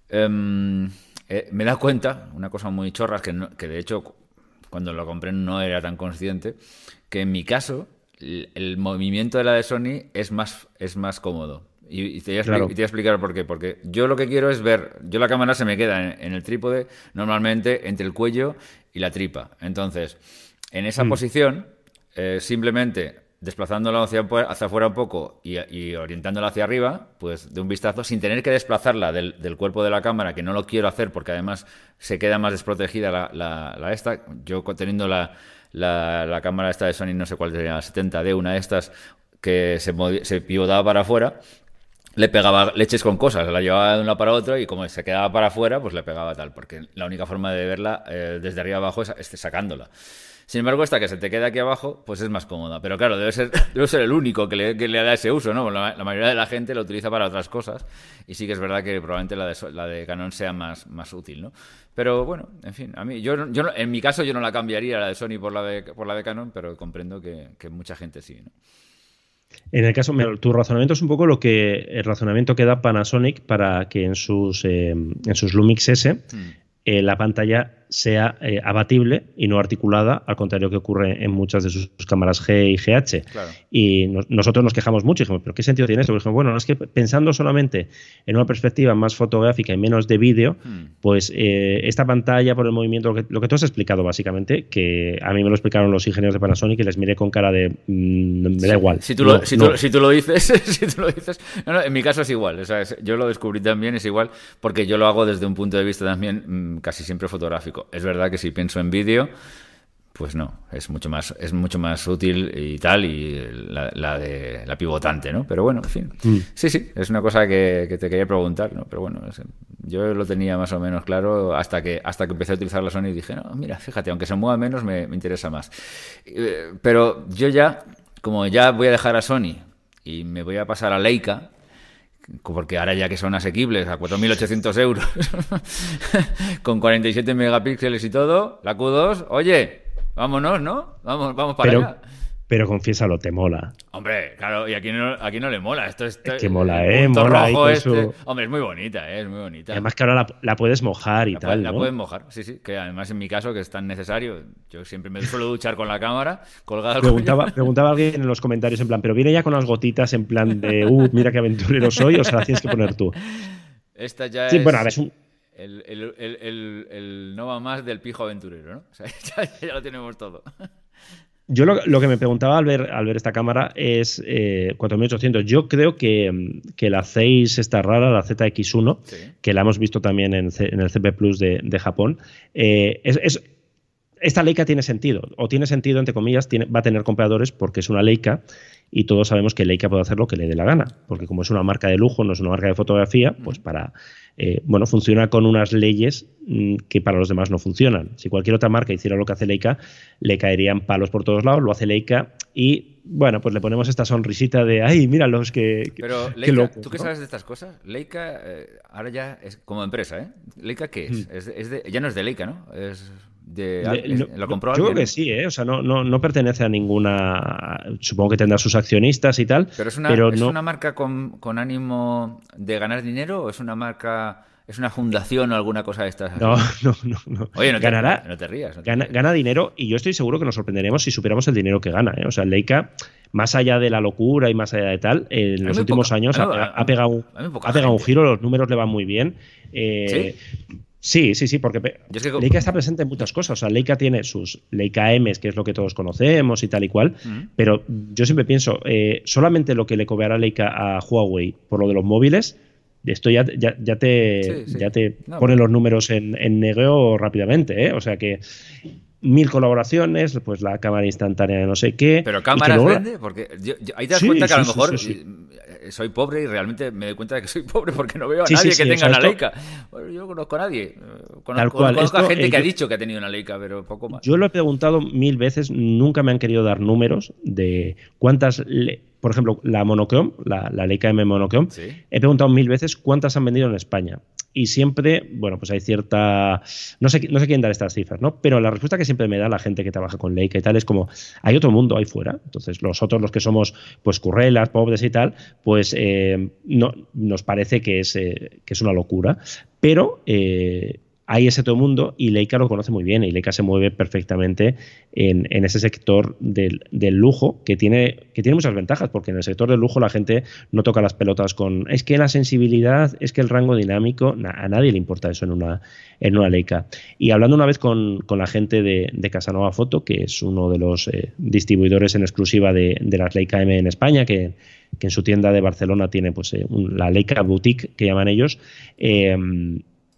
Em, eh, me da cuenta, una cosa muy chorra, que, que de hecho cuando lo compré no era tan consciente, que en mi caso el, movimiento de la de Sony es más, es más cómodo. Y, te voy a explicar por qué. Porque yo lo que quiero es ver, yo la cámara se me queda en, el trípode normalmente entre el cuello y la tripa. Entonces, en esa mm. posición, eh, simplemente desplazándola hacia, hacia afuera un poco y, orientándola hacia arriba, pues de un vistazo, sin tener que desplazarla del, cuerpo de la cámara, que no lo quiero hacer porque además se queda más desprotegida la, esta. Yo teniendo la, la, cámara esta de Sony, no sé cuál sería, la 70D, una de estas que se, pivotaba para afuera, le pegaba leches con cosas, la llevaba de una para otra y como se quedaba para afuera, pues le pegaba tal, porque la única forma de verla eh, desde arriba abajo es sacándola. Sin embargo, esta que se te queda aquí abajo, pues es más cómoda. Pero claro, debe ser, <laughs> debe ser el único que le, que le da ese uso, ¿no? La, mayoría de la gente lo utiliza para otras cosas. Y sí que es verdad que probablemente la de, la de Canon sea más, más útil, ¿no? Pero bueno, en fin, a mí, yo, yo en mi caso yo no la cambiaría la de Sony por la de, por la de Canon, pero comprendo que, mucha gente sí, ¿no? En el caso, tu razonamiento es un poco lo que el razonamiento que da Panasonic para que en sus, eh, en sus Lumix S hmm. eh, la pantalla sea eh, abatible y no articulada, al contrario que ocurre en muchas de sus cámaras G y GH. Y nosotros nos quejamos mucho y dijimos, ¿pero qué sentido tiene esto? Porque bueno, es que pensando solamente en una perspectiva más fotográfica y menos de vídeo, hmm. pues eh, esta pantalla por el movimiento, lo que, tú has explicado básicamente, que a mí me lo explicaron los ingenieros de Panasonic y les miré con cara de, mm, me da igual. Si tú, lo, si, Tú, lo dices, <laughs> si tú lo dices, en mi caso es igual, yo lo descubrí también, es igual, porque yo lo hago desde un punto de vista también mm, casi siempre fotográfico. Es verdad que si pienso en vídeo, pues no, es mucho más, es mucho más útil y tal, y la, de la pivotante, ¿no? Pero bueno, en fin. Mm. Sí, sí, es una cosa que, te quería preguntar, ¿no? Pero bueno, yo lo tenía más o menos claro hasta que, hasta que empecé a utilizar la Sony y dije, no, mira, fíjate, aunque se mueva menos, me, interesa más. Eh, pero yo ya, como ya voy a dejar a Sony y me voy a pasar a Leica, porque ahora ya que son asequibles a 4.800 euros, <laughs> con 47 megapíxeles y todo, la Q2, oye, vámonos, ¿no? Vamos, vamos para allá. Pero confiésalo, te mola. Hombre, claro, y aquí no, aquí no le mola. Esto es, que mola, ¿eh? Mola rojo este. Hombre, es muy bonita, ¿eh? Es muy bonita. Además que ahora la, puedes mojar y tal, La puedes mojar, sí, sí. Que además en mi caso, que es tan necesario, yo siempre me suelo duchar con la cámara colgada preguntaba, preguntaba alguien en los comentarios en plan, pero viene ya con las gotitas en plan de, uh, mira qué aventurero soy, o sea, la tienes que poner tú. Esta ya sí, es... bueno, a ver, es un el, el, el, el, no va más del pijo aventurero, ¿no? <laughs> O sea, ya, ya lo tenemos todo. Yo lo, que me preguntaba al ver, al ver esta cámara es eh, 4800. Yo creo que, que, la 6 está rara, la ZX1, que la hemos visto también en, en el CP Plus de, de Japón, eh, es, esta Leica tiene sentido, o tiene sentido, entre comillas, tiene, va a tener compradores porque es una Leica y todos sabemos que Leica puede hacer lo que le dé la gana, porque como es una marca de lujo, no es una marca de fotografía, pues para eh, bueno, funciona con unas leyes mm, que para los demás no funcionan. Si cualquier otra marca hiciera lo que hace Leica, le caerían palos por todos lados, lo hace Leica y, bueno, pues le ponemos esta sonrisita de, ay, míralos, que... Pero, Leica, ¿tú qué sabes de estas cosas? Leica, eh, ahora ya es como empresa, ¿eh? ¿Leica qué es? Mm. es, de, ya no es de Leica, ¿no? Es... De, ¿Lo compró Yo creo que sí, ¿eh? o sea, no, no, no, pertenece a ninguna. Supongo que tendrá sus accionistas y tal. Pero es una, ¿es una marca con, con, ánimo de ganar dinero o es una marca. ¿Es una fundación o alguna cosa de estas? No, <laughs> no, no. no. Oye, no te, Ganará, no te rías. gana, dinero y yo estoy seguro que nos sorprenderemos si superamos el dinero que gana. ¿eh? O sea, Leica, más allá de la locura y más allá de tal, en los últimos años ha, pegado, ha pegado un giro, los números le van muy bien. Eh, ¿Sí? Sí, sí, sí, porque Leica está presente en muchas cosas. O sea, Leica tiene sus Leica M, que es lo que todos conocemos y tal y cual, pero yo siempre pienso, eh, solamente lo que le cobrará Leica a Huawei por lo de los móviles, esto ya, ya, ya te, Ya te pone los números en, en negro rápidamente. ¿eh? O sea que mil colaboraciones, pues la cámara instantánea de no sé qué. Pero cámaras vende, porque ahí te das cuenta que a lo mejor eh, soy pobre y realmente me doy cuenta de que soy <laughs> pobre porque no veo a nadie que tenga una Leica. yo no conozco a nadie. Conozco, conozco a gente que ha dicho que ha tenido una Leica, pero poco más. Yo lo he preguntado mil veces, nunca me han querido dar números de cuántas por ejemplo, la monochrome, la, Leica M monochrome, he preguntado mil veces cuántas han vendido en España. Y siempre, bueno, pues hay cierta. No sé, no sé quién dar estas cifras, ¿no? Pero la respuesta que siempre me da la gente que trabaja con Leica y tal es como: hay otro mundo ahí fuera. Entonces, nosotros, los que somos, pues, currelas, pobres y tal, pues eh, no, nos parece que es, eh, que es una locura. Pero. Eh, hay ese todo mundo y Leica lo conoce muy bien y Leica se mueve perfectamente en, ese sector del, lujo que tiene, que tiene muchas ventajas porque en el sector del lujo la gente no toca las pelotas con es que la sensibilidad, es que el rango dinámico, a nadie le importa eso en una, en una Leica. Y hablando una vez con, la gente de, Casanova Foto, que es uno de los eh, distribuidores en exclusiva de, las Leica M en España, que, en su tienda de Barcelona tiene pues eh, la Leica Boutique que llaman ellos, eh,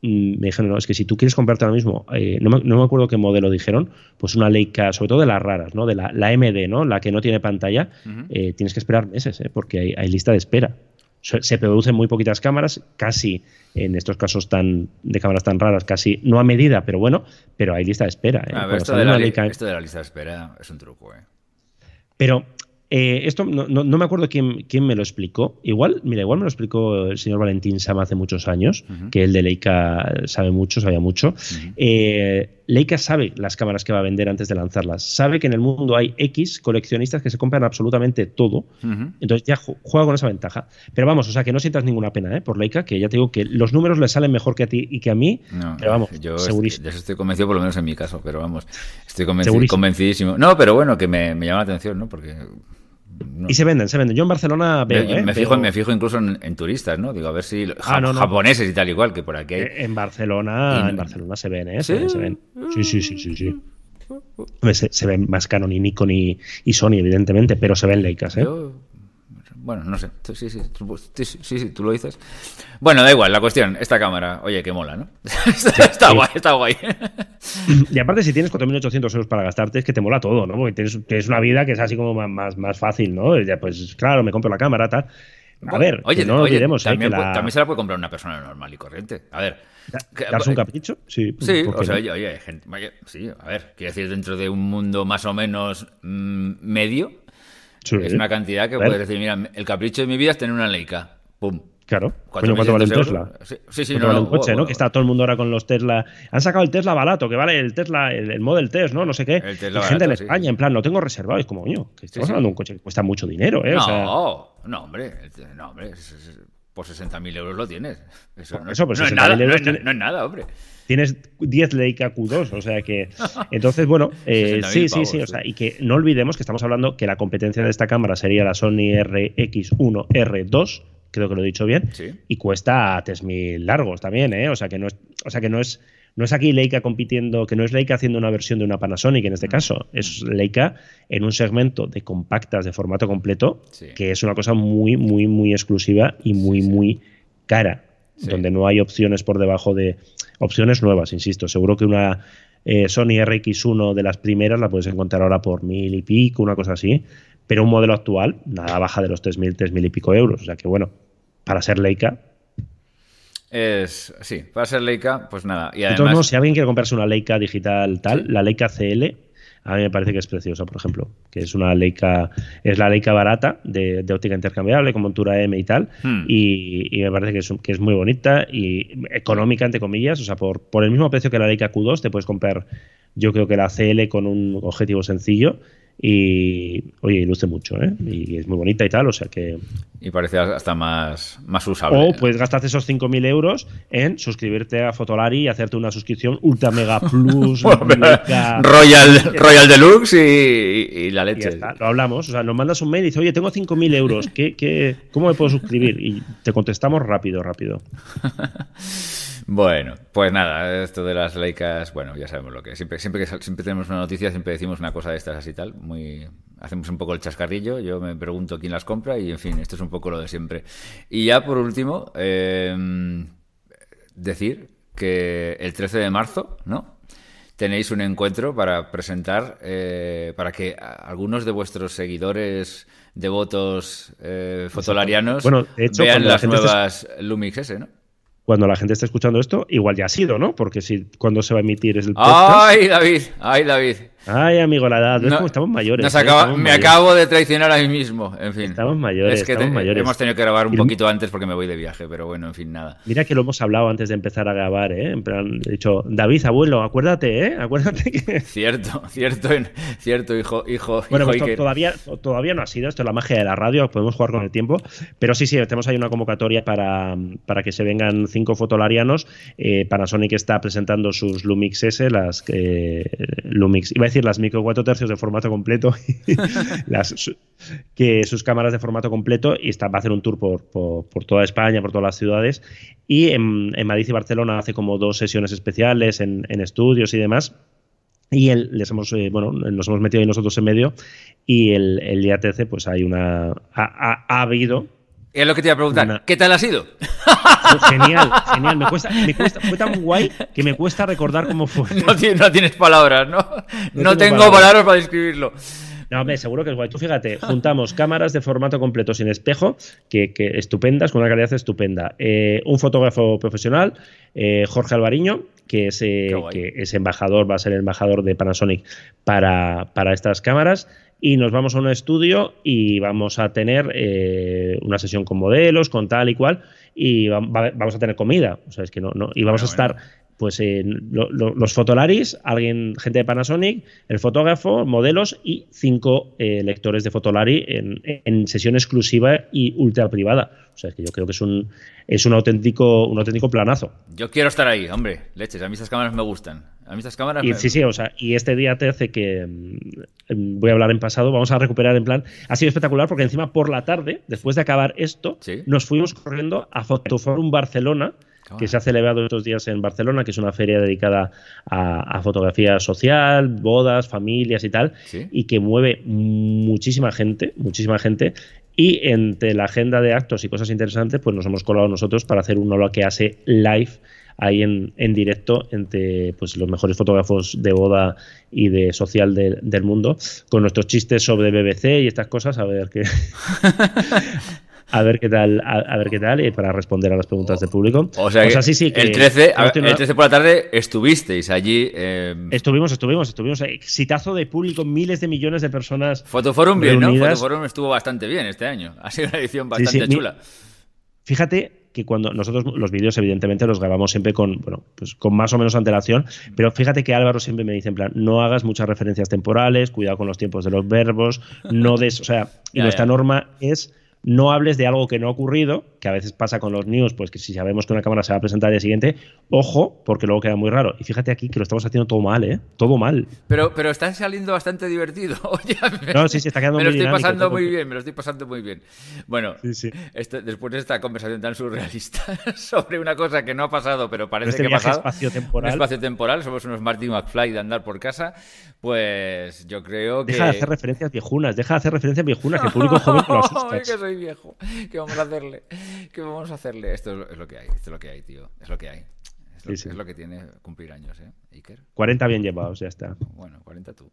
me dijeron, no, es que si tú quieres comprarte ahora mismo, eh, no, me, acuerdo qué modelo dijeron, pues una Leica, sobre todo de las raras, ¿no? De la, MD, ¿no? La que no tiene pantalla, eh, tienes que esperar meses, ¿eh? porque hay, lista de espera. Se, producen muy poquitas cámaras, casi en estos casos tan de cámaras tan raras, casi no a medida, pero bueno, pero hay lista de espera. esto, de la, esto de la lista de espera es un truco, ¿eh? Pero eh, esto no, me acuerdo quién, quién, me lo explicó. Igual, mira, igual me lo explicó el señor Valentín Sama hace muchos años, que el de Leica sabe mucho, sabía mucho. Eh, Leica sabe las cámaras que va a vender antes de lanzarlas. Sabe que en el mundo hay X coleccionistas que se compran absolutamente todo. Entonces ya juega con esa ventaja. Pero vamos, o sea, que no sientas ninguna pena ¿eh? por Leica, que ya te digo que los números le salen mejor que a ti y que a mí. pero vamos, yo segurísimo. Estoy, estoy convencido, por lo menos en mi caso, pero vamos, estoy convencidísimo. No, pero bueno, que me, me llama la atención, ¿no? Porque y se venden, se venden. Yo en Barcelona veo. Me, me, ¿eh? fijo, me fijo incluso en, turistas, ¿no? Digo, a ver si ah, japoneses y tal igual, que por aquí hay. En Barcelona, en Barcelona se ven, ¿eh? ¿Sí? Se, ven. Sí, sí, sí, sí. sí. Se, ven más Canon y Nikon y, Sony, evidentemente, pero se ven Leicas, ¿eh? Bueno, no sé. Sí sí, sí, sí, tú lo dices. Bueno, da igual, la cuestión, esta cámara, oye, que mola, ¿no? <laughs> está, guay, está guay. <laughs> y aparte, si tienes 4.800 euros para gastarte, es que te mola todo, ¿no? Porque tienes, una vida que es así como más, más, fácil, ¿no? ya, pues claro, me compro la cámara, tal. A ver, oye, no olvidemos. ¿eh? También, también se la puede comprar una persona normal y corriente. A ver. ¿Darse un capricho? Sí, sí o sea, oye, oye, gente, sí, a ver, quiero decir, dentro de un mundo más o menos mm, medio, es una cantidad que puedes decir, mira, el capricho de mi vida es tener una Leica. ¡Pum! Claro. ¿Cuánto vale un Tesla? Sí, sí, no, vale un coche, ¿no? Que está todo el mundo ahora con los Tesla. Han sacado el Tesla barato, que vale el Tesla, el, Model Test, ¿no? No sé qué. El Tesla gente en España, en plan, lo tengo reservado. Es como, coño, que estamos hablando de un coche que cuesta mucho dinero, ¿eh? No, no, hombre. No, hombre. Por 60.000 euros lo tienes. Eso, no, eso, pues es nada, no, es nada, hombre tienes 10 Leica Q2, o sea que. Entonces, bueno, <laughs> eh, sí, sí, sí, o sea, y que no olvidemos que estamos hablando que la competencia de esta cámara sería la Sony RX1R2, creo que lo he dicho bien, y cuesta 3.000 largos también, ¿eh? O sea que no es, o sea que no es, no es aquí Leica compitiendo, que no es Leica haciendo una versión de una Panasonic en este mm. caso, es Leica en un segmento de compactas de formato completo, que es una cosa muy, muy, muy exclusiva y muy, muy cara donde no hay opciones por debajo de opciones nuevas, insisto. Seguro que una eh, Sony RX1 de las primeras la puedes encontrar ahora por mil y pico, una cosa así, pero un modelo actual nada baja de los tres mil, tres mil y pico euros. O sea que bueno, para ser Leica. Es, sí, para ser Leica, pues nada. Y además... si alguien quiere comprarse una Leica digital tal, la Leica CL a mí me parece que es preciosa, por ejemplo, que es una Leica, es la Leica barata de, óptica intercambiable con montura M y tal, hmm. y, me parece que es, que es muy bonita y económica, entre comillas, o sea, por, por el mismo precio que la Leica Q2 te puedes comprar, yo creo que la CL con un objetivo sencillo y, oye, luce mucho, ¿eh? Y es muy bonita y tal, o sea que... Y parece hasta más, más usable. O puedes gastarte esos 5.000 euros en suscribirte a Fotolari y hacerte una suscripción Ultra Mega <laughs> Plus, Royal, Royal Deluxe y, la leche. lo hablamos, o sea, nos mandas un mail y dices, oye, tengo 5.000 euros, ¿qué, qué, cómo me puedo suscribir? Y te contestamos rápido, rápido. <laughs> Bueno, pues nada, esto de las laicas, bueno, ya sabemos lo que es. Siempre, siempre que siempre tenemos una noticia, siempre decimos una cosa de estas así tal. Muy, hacemos un poco el chascarrillo, yo me pregunto quién las compra y en fin, esto es un poco lo de siempre. Y ya por último, em, decir que el 13 de marzo, ¿no? Tenéis un encuentro para presentar, eh, para que algunos de vuestros seguidores devotos eh, fotolarianos vean las nuevas Lumix S, ¿no? Cuando la gente está escuchando esto, igual ya ha sido, ¿no? Porque si cuando se va a emitir es el. ¡Ay, David! ¡Ay, David! Ay, amigo, la edad. estamos mayores. ¿eh? me acabo de traicionar a mí mismo. En fin. Estamos mayores. Es que hemos tenido que grabar un poquito antes porque me voy de viaje, pero bueno, en fin, nada. Mira que lo hemos hablado antes de empezar a grabar, ¿eh? En plan, he dicho, David, abuelo, acuérdate, ¿eh? Acuérdate que. <laughs> Cierto, cierto, cierto, hijo, hijo. Bueno, pues todavía, todavía no ha sido. Esto es la magia de la radio, podemos jugar con el tiempo. Pero sí, sí, tenemos ahí una convocatoria para, para que se vengan cinco fotolarianos. Eh, Panasonic está presentando sus Lumix S, las eh, Lumix, iba a decir las micro 4 tercios de formato completo, <laughs> las, que sus cámaras de formato completo y está, va a hacer un tour por, por, toda España, por todas las ciudades. Y en, Madrid y Barcelona hace como dos sesiones especiales en, estudios y demás. Y les hemos, eh, bueno, nos hemos metido ahí nosotros en medio y el, el IATC, pues hay una. Ha, ha, habido. Es lo que te iba a preguntar. ¿Qué tal ha sido? Genial, <laughs> genial. Me cuesta, me cuesta, fue tan guay que me cuesta recordar cómo fue. <laughs> No, tienes, palabras, ¿no? No, tengo, palabras. para describirlo. No, hombre, seguro que es guay. Tú fíjate, juntamos cámaras de formato completo sin espejo, que, estupendas, con una calidad estupenda. Eh, un fotógrafo profesional, eh, Jorge Alvariño, que es, eh, que es embajador, va a ser embajador de Panasonic para, para estas cámaras y nos vamos a un estudio y vamos a tener una sesión con modelos, con tal y cual, y vamos a tener comida. O sea, es que no, no y vamos a estar pues los fotolaris, alguien, gente de Panasonic, el fotógrafo, modelos y cinco eh, lectores de fotolari en, en, sesión exclusiva y ultra privada. O sea, es que yo creo que es un, es un auténtico, un auténtico planazo. Yo quiero estar ahí, hombre, leches, a mí estas cámaras me gustan. A mí estas cámaras y, Sí, sí, o sea, y este día te hace que mm, voy a hablar en pasado, vamos a recuperar en plan. Ha sido espectacular porque encima por la tarde, después de acabar esto, nos fuimos corriendo a Fotoforum Barcelona que se ha celebrado estos días en Barcelona, que es una feria dedicada a, fotografía social, bodas, familias y tal, y que mueve muchísima gente, muchísima gente. Y entre la agenda de actos y cosas interesantes, pues nos hemos colado nosotros para hacer un lo que hace live ahí en, en, directo entre pues, los mejores fotógrafos de boda y de social del mundo, con nuestros chistes sobre BBC y estas cosas, a ver qué. <laughs> a ver qué tal, a, ver qué tal, y para responder a las preguntas del público. O sea, sí, sí, el 13, el 13 por la tarde estuvisteis allí. Em, estuvimos, estuvimos, estuvimos. Exitazo de público, miles de millones de personas. Fotoforum bien, ¿no? Fotoforum estuvo bastante bien este año. Ha sido una edición bastante chula. Fíjate que cuando nosotros los vídeos evidentemente los grabamos siempre con bueno pues con más o menos antelación pero fíjate que Álvaro siempre me dice en plan no hagas muchas referencias temporales cuidado con los tiempos de los verbos no des o sea y nuestra norma es no hables de algo que no ha ocurrido, que a veces pasa con los news, pues que si sabemos que una cámara se va a presentar al día siguiente, ojo, porque luego queda muy raro. Y fíjate aquí que lo estamos haciendo todo mal, ¿eh? Todo mal. Pero, pero está saliendo bastante divertido. <laughs> no, sí, sí, está quedando me lo estoy pasando muy bien, me lo estoy pasando muy bien. Bueno, este, después de esta conversación tan surrealista <laughs> sobre una cosa que no ha pasado, pero parece este que ha pasado. espacio temporal. espacio temporal, somos unos Martin McFly de andar por casa, pues yo creo que. Deja de hacer referencias viejunas, deja de hacer referencias viejunas, que el público joven lo <laughs> asusta. Viejo. <laughs> ¿Qué vamos a hacerle? ¿Qué vamos a hacerle? Esto es lo que hay, esto es lo que hay, tío. Es lo que hay. Es lo, que tiene cumplir años, ¿eh? Iker. 40 bien llevados, ya está. Bueno, 40 tú.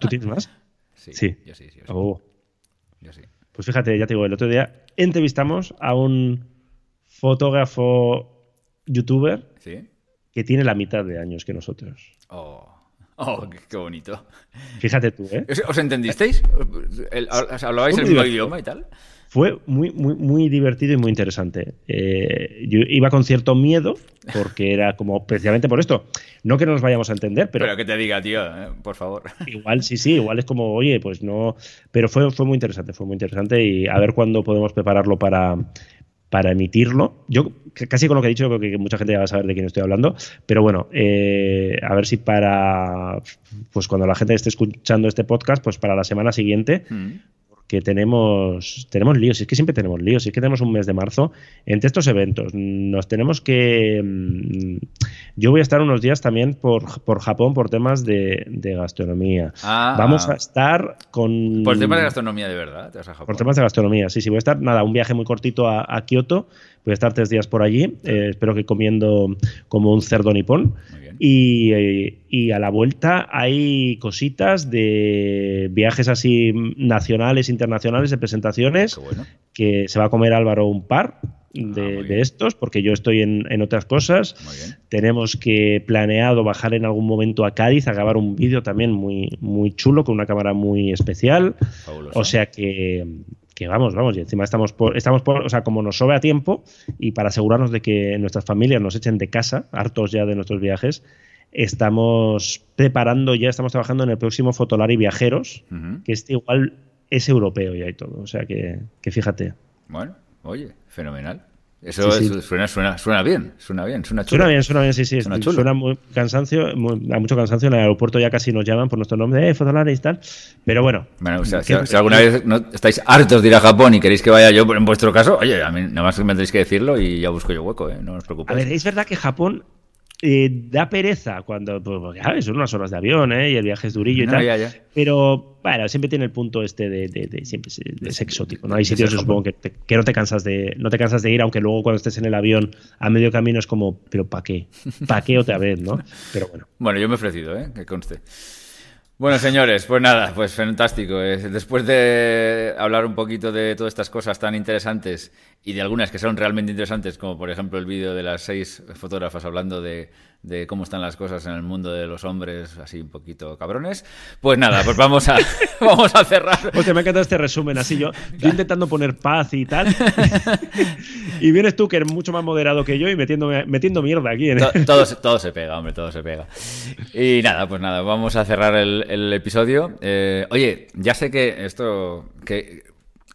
¿Tú tienes más? <laughs> Sí. sí. Yo sí, sí. Oh. Yo sí. Pues fíjate, ya te digo, el otro día entrevistamos a un fotógrafo youtuber que tiene la mitad de años que nosotros. Oh. Oh, qué, bonito. Fíjate tú, ¿eh? ¿Os entendisteis? ¿Hablabais el mismo idioma y tal? Fue muy, muy, muy divertido y muy interesante. Eh, yo iba con cierto miedo, porque era como precisamente por esto. No que no nos vayamos a entender, pero. Pero que te diga, tío, eh, por favor. Igual, sí, sí, igual es como, oye, pues no. Pero fue, fue muy interesante, fue muy interesante y a ver cuándo podemos prepararlo para, para emitirlo. Yo casi con lo que he dicho creo que mucha gente ya va a saber de quién estoy hablando, pero bueno, eh, a ver si para, pues cuando la gente esté escuchando este podcast, pues para la semana siguiente, mm que tenemos, tenemos líos, es que siempre tenemos líos, es que tenemos un mes de marzo entre estos eventos. Nos tenemos que... Mm, yo voy a estar unos días también por, por Japón por temas de, gastronomía. Ah, Vamos a estar con... Por temas de gastronomía, de verdad. Por temas de gastronomía, sí, sí. Voy a estar, nada, un viaje muy cortito a, a Kioto. Voy a estar tres días por allí. Eh, espero que comiendo como un cerdo nipón. Y, a la vuelta hay cositas de viajes así nacionales, internacionales, de presentaciones, que se va a comer Álvaro un par. de, ah, estos, porque yo estoy en, otras cosas. Tenemos que planeado bajar en algún momento a Cádiz a grabar un vídeo también muy, muy chulo, con una cámara muy especial. O sea que, que vamos, vamos, y encima estamos por, estamos por, o sea, como nos sobra tiempo y para asegurarnos de que nuestras familias nos echen de casa, hartos ya de nuestros viajes, estamos preparando, ya estamos trabajando en el próximo Fotolari Viajeros, que este igual es europeo ya y todo. O sea que, fíjate. Bueno, oye, fenomenal. Eso, Suena, suena, suena, bien, suena bien, suena chulo. Suena bien, suena bien, sí, sí. Suena, muy cansancio, hay mucho cansancio. En el aeropuerto ya casi nos llaman por nuestro nombre, eh, Fotolari y tal. Pero bueno. Bueno, o sea, si, alguna vez no, estáis hartos de ir a Japón y queréis que vaya yo, en vuestro caso, oye, a mí nada más que me tendréis que decirlo y ya busco yo hueco, ¿eh? no os preocupéis. A ver, es verdad que Japón eh, da pereza cuando, pues, son unas horas de avión, ¿eh? Y el viaje es durillo y tal. Pero, bueno, siempre tiene el punto este de, de, siempre es exótico, ¿no? Hay sitios, supongo, que, que, no te cansas de no te cansas de ir, aunque luego cuando estés en el avión a medio camino es como, pero ¿para qué? ¿Para qué otra vez, no? <laughs> Pero bueno. Bueno, yo me he ofrecido, ¿eh? Que conste. Bueno, señores, pues nada, pues fantástico. Después de hablar un poquito de todas estas cosas tan interesantes y de algunas que son realmente interesantes, como por ejemplo el vídeo de las seis fotógrafas hablando de, cómo están las cosas en el mundo de los hombres, así un poquito cabrones, pues nada, pues vamos a, <laughs> vamos a cerrar. Hostia, me ha encantado este resumen, así yo, yo intentando poner paz y tal. <laughs> y vienes tú, que eres mucho más moderado que yo, y metiendo, metiendo mierda aquí. En todo, todo, se pega, hombre, todo se pega. Y nada, pues nada, vamos a cerrar el, el episodio. Eh, oye, ya sé que esto, que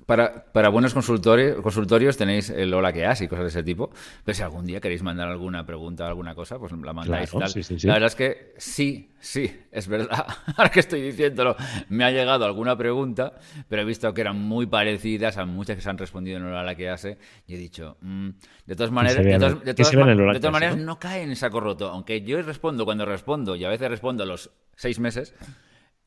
para, para, buenos consultorios, consultorios tenéis el hola que has y cosas de ese tipo, pero si algún día queréis mandar alguna pregunta o alguna cosa, pues la mandáis. tal. La verdad es que sí, sí, es verdad. <laughs> Ahora que estoy diciéndolo, me ha llegado alguna pregunta, pero he visto que eran muy parecidas a muchas que se han respondido en el hola que hace y he dicho, mm, de todas maneras, de todas, maneras no cae en saco roto, aunque yo respondo cuando respondo y a veces respondo a los seis meses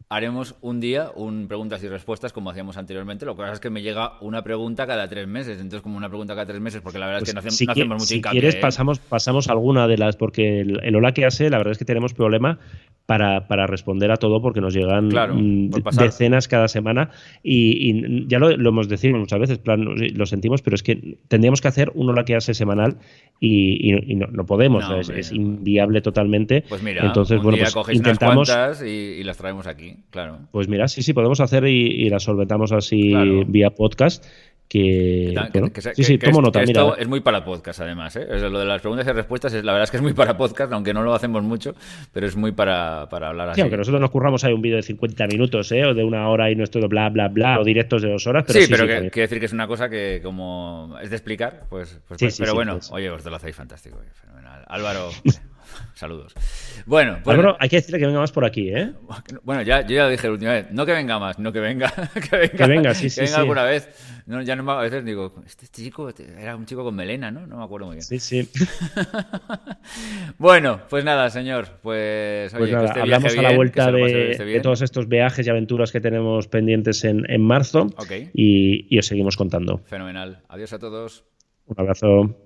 haremos un día un preguntas y respuestas como hacíamos anteriormente. Lo que pasa es que me llega una pregunta cada tres meses. Entonces, como una pregunta cada tres meses, porque la verdad es que pues no hacemos, mucho si quieres, ¿eh? pasamos, pasamos alguna de las, porque el, hola que hace, la verdad es que tenemos problema para, para responder a todo porque nos llegan mm, decenas cada semana y, ya lo, hemos decidido muchas veces, plan, lo sentimos, pero es que tendríamos que hacer un hola que hace semanal y, no, podemos, es, inviable totalmente. Pues mira, entonces, bueno, pues intentamos y las traemos aquí claro. Pues mira, sí, sí, podemos hacer y, la solventamos así vía podcast. Que, sí, sí, tomo nota. Esto es muy para podcast, además. ¿eh? lo de las preguntas y respuestas, es, la verdad es que es muy para podcast, aunque no lo hacemos mucho, pero es muy para, para hablar así. Sí, aunque nosotros nos curramos ahí un vídeo de 50 minutos, ¿eh? o de una hora y nuestro bla, bla, bla, o directos de dos horas. Pero sí, pero quiere decir que es una cosa que, como es de explicar, pues. pues, pues pero bueno, pues. oye, os lo hacéis fantástico, fenomenal. Álvaro. <laughs> Saludos. Bueno, pues, hay que decirle que venga más por aquí, ¿eh? Bueno, ya, yo ya dije la última vez, no que venga más, no que venga, <laughs> que venga, que venga, sí, sí, que venga alguna vez. No, ya no a veces digo, este chico era un chico con melena, ¿no? No me acuerdo muy bien. Sí, sí. <laughs> bueno, pues nada, señor. Pues, oye, pues nada, hablamos a la vuelta de, todos estos viajes y aventuras que tenemos pendientes en, en marzo. Y, y os seguimos contando. Fenomenal. Adiós a todos. Un abrazo.